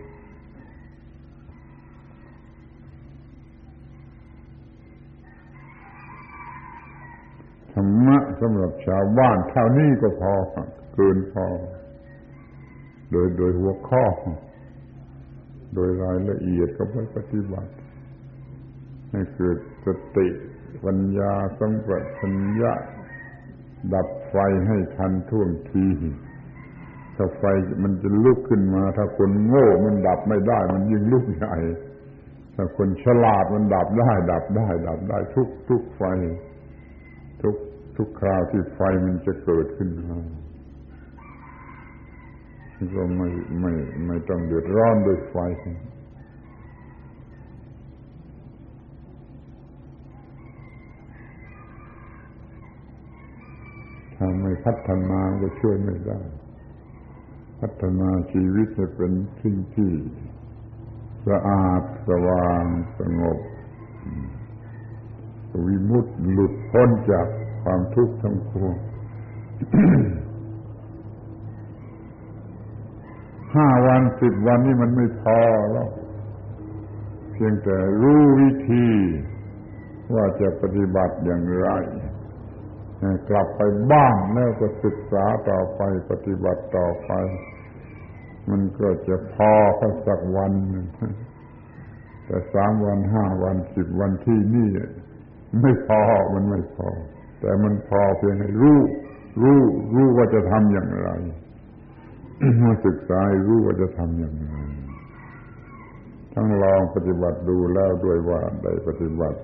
ธรรมะสำหรับชาวบ้านเท่านี้ก็พอเกินพอ โดยโดยหัวข้อ โดยรายละเอียดก็ไปปฏิบัติ ให้เกิดสติปัญญาสัมปชัญญะ ดับไฟให้ทันท่วงที ถ้าไฟมันจะลุกขึ้นมา ถ้าคนโง่มันดับไม่ได้ มันยิ่งลุกใหญ่ถ้าคนฉลาดมันดับได้ ดับได้ ดับได้ ทุกทุกไฟ ทุกทุกคราวที่ไฟมันจะเกิดขึ้นมาก็ไม่ไม่ไม่ต้องเดือดร้อนด้วยไฟ ถ้าไม่พัฒนาก็ช่วยไม่ได้ พัฒนาชีวิตให้เป็นสิ่งที่สะอาดสว่างสงบวิมุตติหลุดพ้นจากความทุกข์ทั้งปวงห้าวันสิบวันนี่มันไม่พอแล้ว เพียงแต่รู้วิธีว่าจะปฏิบัติอย่างไร กลับไปบ้านแล้วก็ศึกษาต่อไปปฏิบัติต่อไป มันก็จะพอแค่สักวันแต่สามวันห้าวันสิบวันที่นี่ไม่พอมันไม่พอ แต่มันพอเพียงให้รู้รู้รู้ว่าจะทำอย่างไรมาศึกษารู้ว่าจะทำอย่างไรทั้งลองปฏิบัติดูแล้วด้วยว่าได้ปฏิบัติ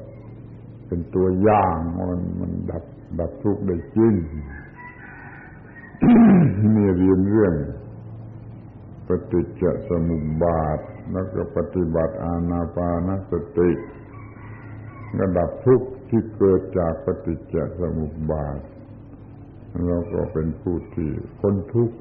เป็นตัวอย่างมันมันดับ ดับทุกข์ได้จริงนี่เรียนเรื่อง ปฏิจจสมุปบาท แล้วก็ปฏิบัติอานาปานสติก็ดับทุกข์ที่เกิดจากปฏิจจสมุปบาทเราก็เป็นผู้ที่คนทุกข์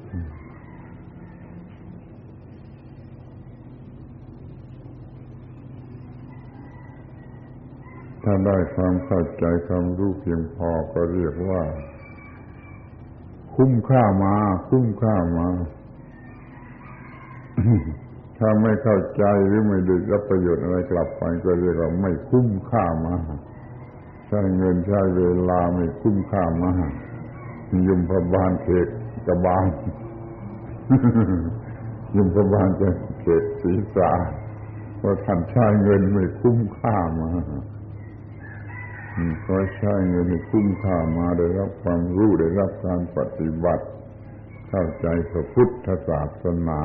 ถ้าได้ความเข้าใจความรู้เพียงพอก็เรียกว่า คุ้มค่ามา คุ้มค่ามาถ้าไม่เข้าใจหรือไม่ได้รับประโยชน์อะไรกลับไปก็เรียกว่าไม่คุ้มค่ามาใช้เงินใช้เวลาไม่คุ้มค่ามายุมพบาลเขตกบาลยุมพบาลจะเขตศีรษะว่าท่านใช้เงินไม่คุ้มค่ามา ก็ใช้เงินคุ้มค่ามาได้รับความรู้ได้รับการปฏิบัติ เข้าใจพระพุทธศาสนา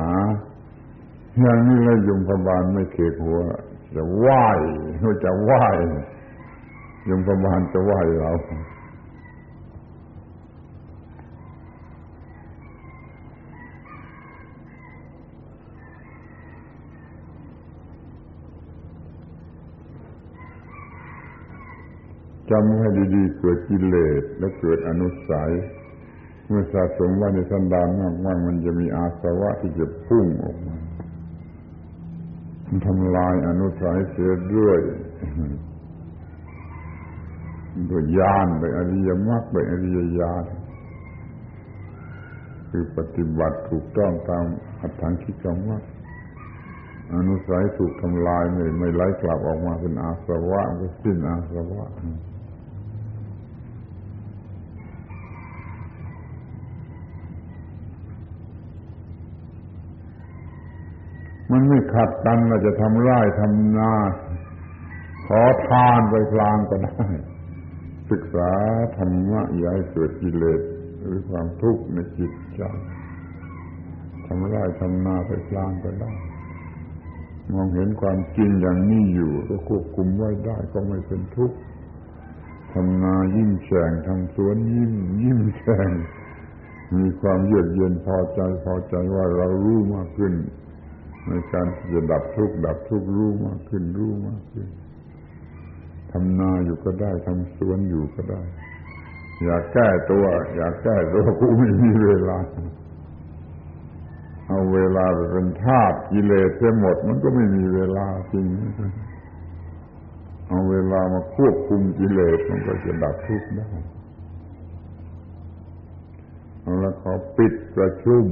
อย่างนี้แล้วยมพบาลไม่เขกหัว จะไหว้เขาจะไหว้ยมพบาลจะไหวเรา จำให้ดีๆ เกิดกิเลสและเกิดอนุสัย เมื่อสะสมไว้ในสันดานมากๆมันจะมีอาสวะที่จะพุ่งออกมาทำลายอนุสัยเสียด้วยโดยญาณโดยอริยมรรคโดยอริยญาณคือปฏิบัติถูกต้องตามอัตถังคิกรรมว่าอนุสัยถูกทำลายไม่ไม่ไล่กลับออกมาเป็นอาสวะก็สิ้นอาสวะ มันไม่ขัดกันเราจะทำไร่ทำนาขอทานไปพลางก็ได้ ศึกษาธรรมะอย่าให้เกิดกิเลสหรือความทุกข์ในจิตใจทำไร่ทำนาไปพลางก็ได้ มองเห็นความจริงอย่างนี้อยู่ก็ควบคุมไว้ได้ก็ไม่เป็นทุกข์ทำนายิ้มแฉ่งทำสวนยิ้มยิ้มแฉ่งมีความเยือกเย็นพอใจพอใจว่าเรารู้มากขึ้น ในการจะดับทุกข์ดับทุกข์รู้มากขึ้นรู้มากขึ้นทำนาอยู่ก็ได้ทำสวนอยู่ก็ได้ อยากแก้ตัว อยากแก้ตัวกูไม่มีเวลา เอาเวลาไปเป็นทาสกิเลสเสียหมด มันก็ไม่มีเวลาจริงเเอาเวลามาควบคุมกิเลสมันก็จะดับทุกข์ได้เอาละขอปิดประชุม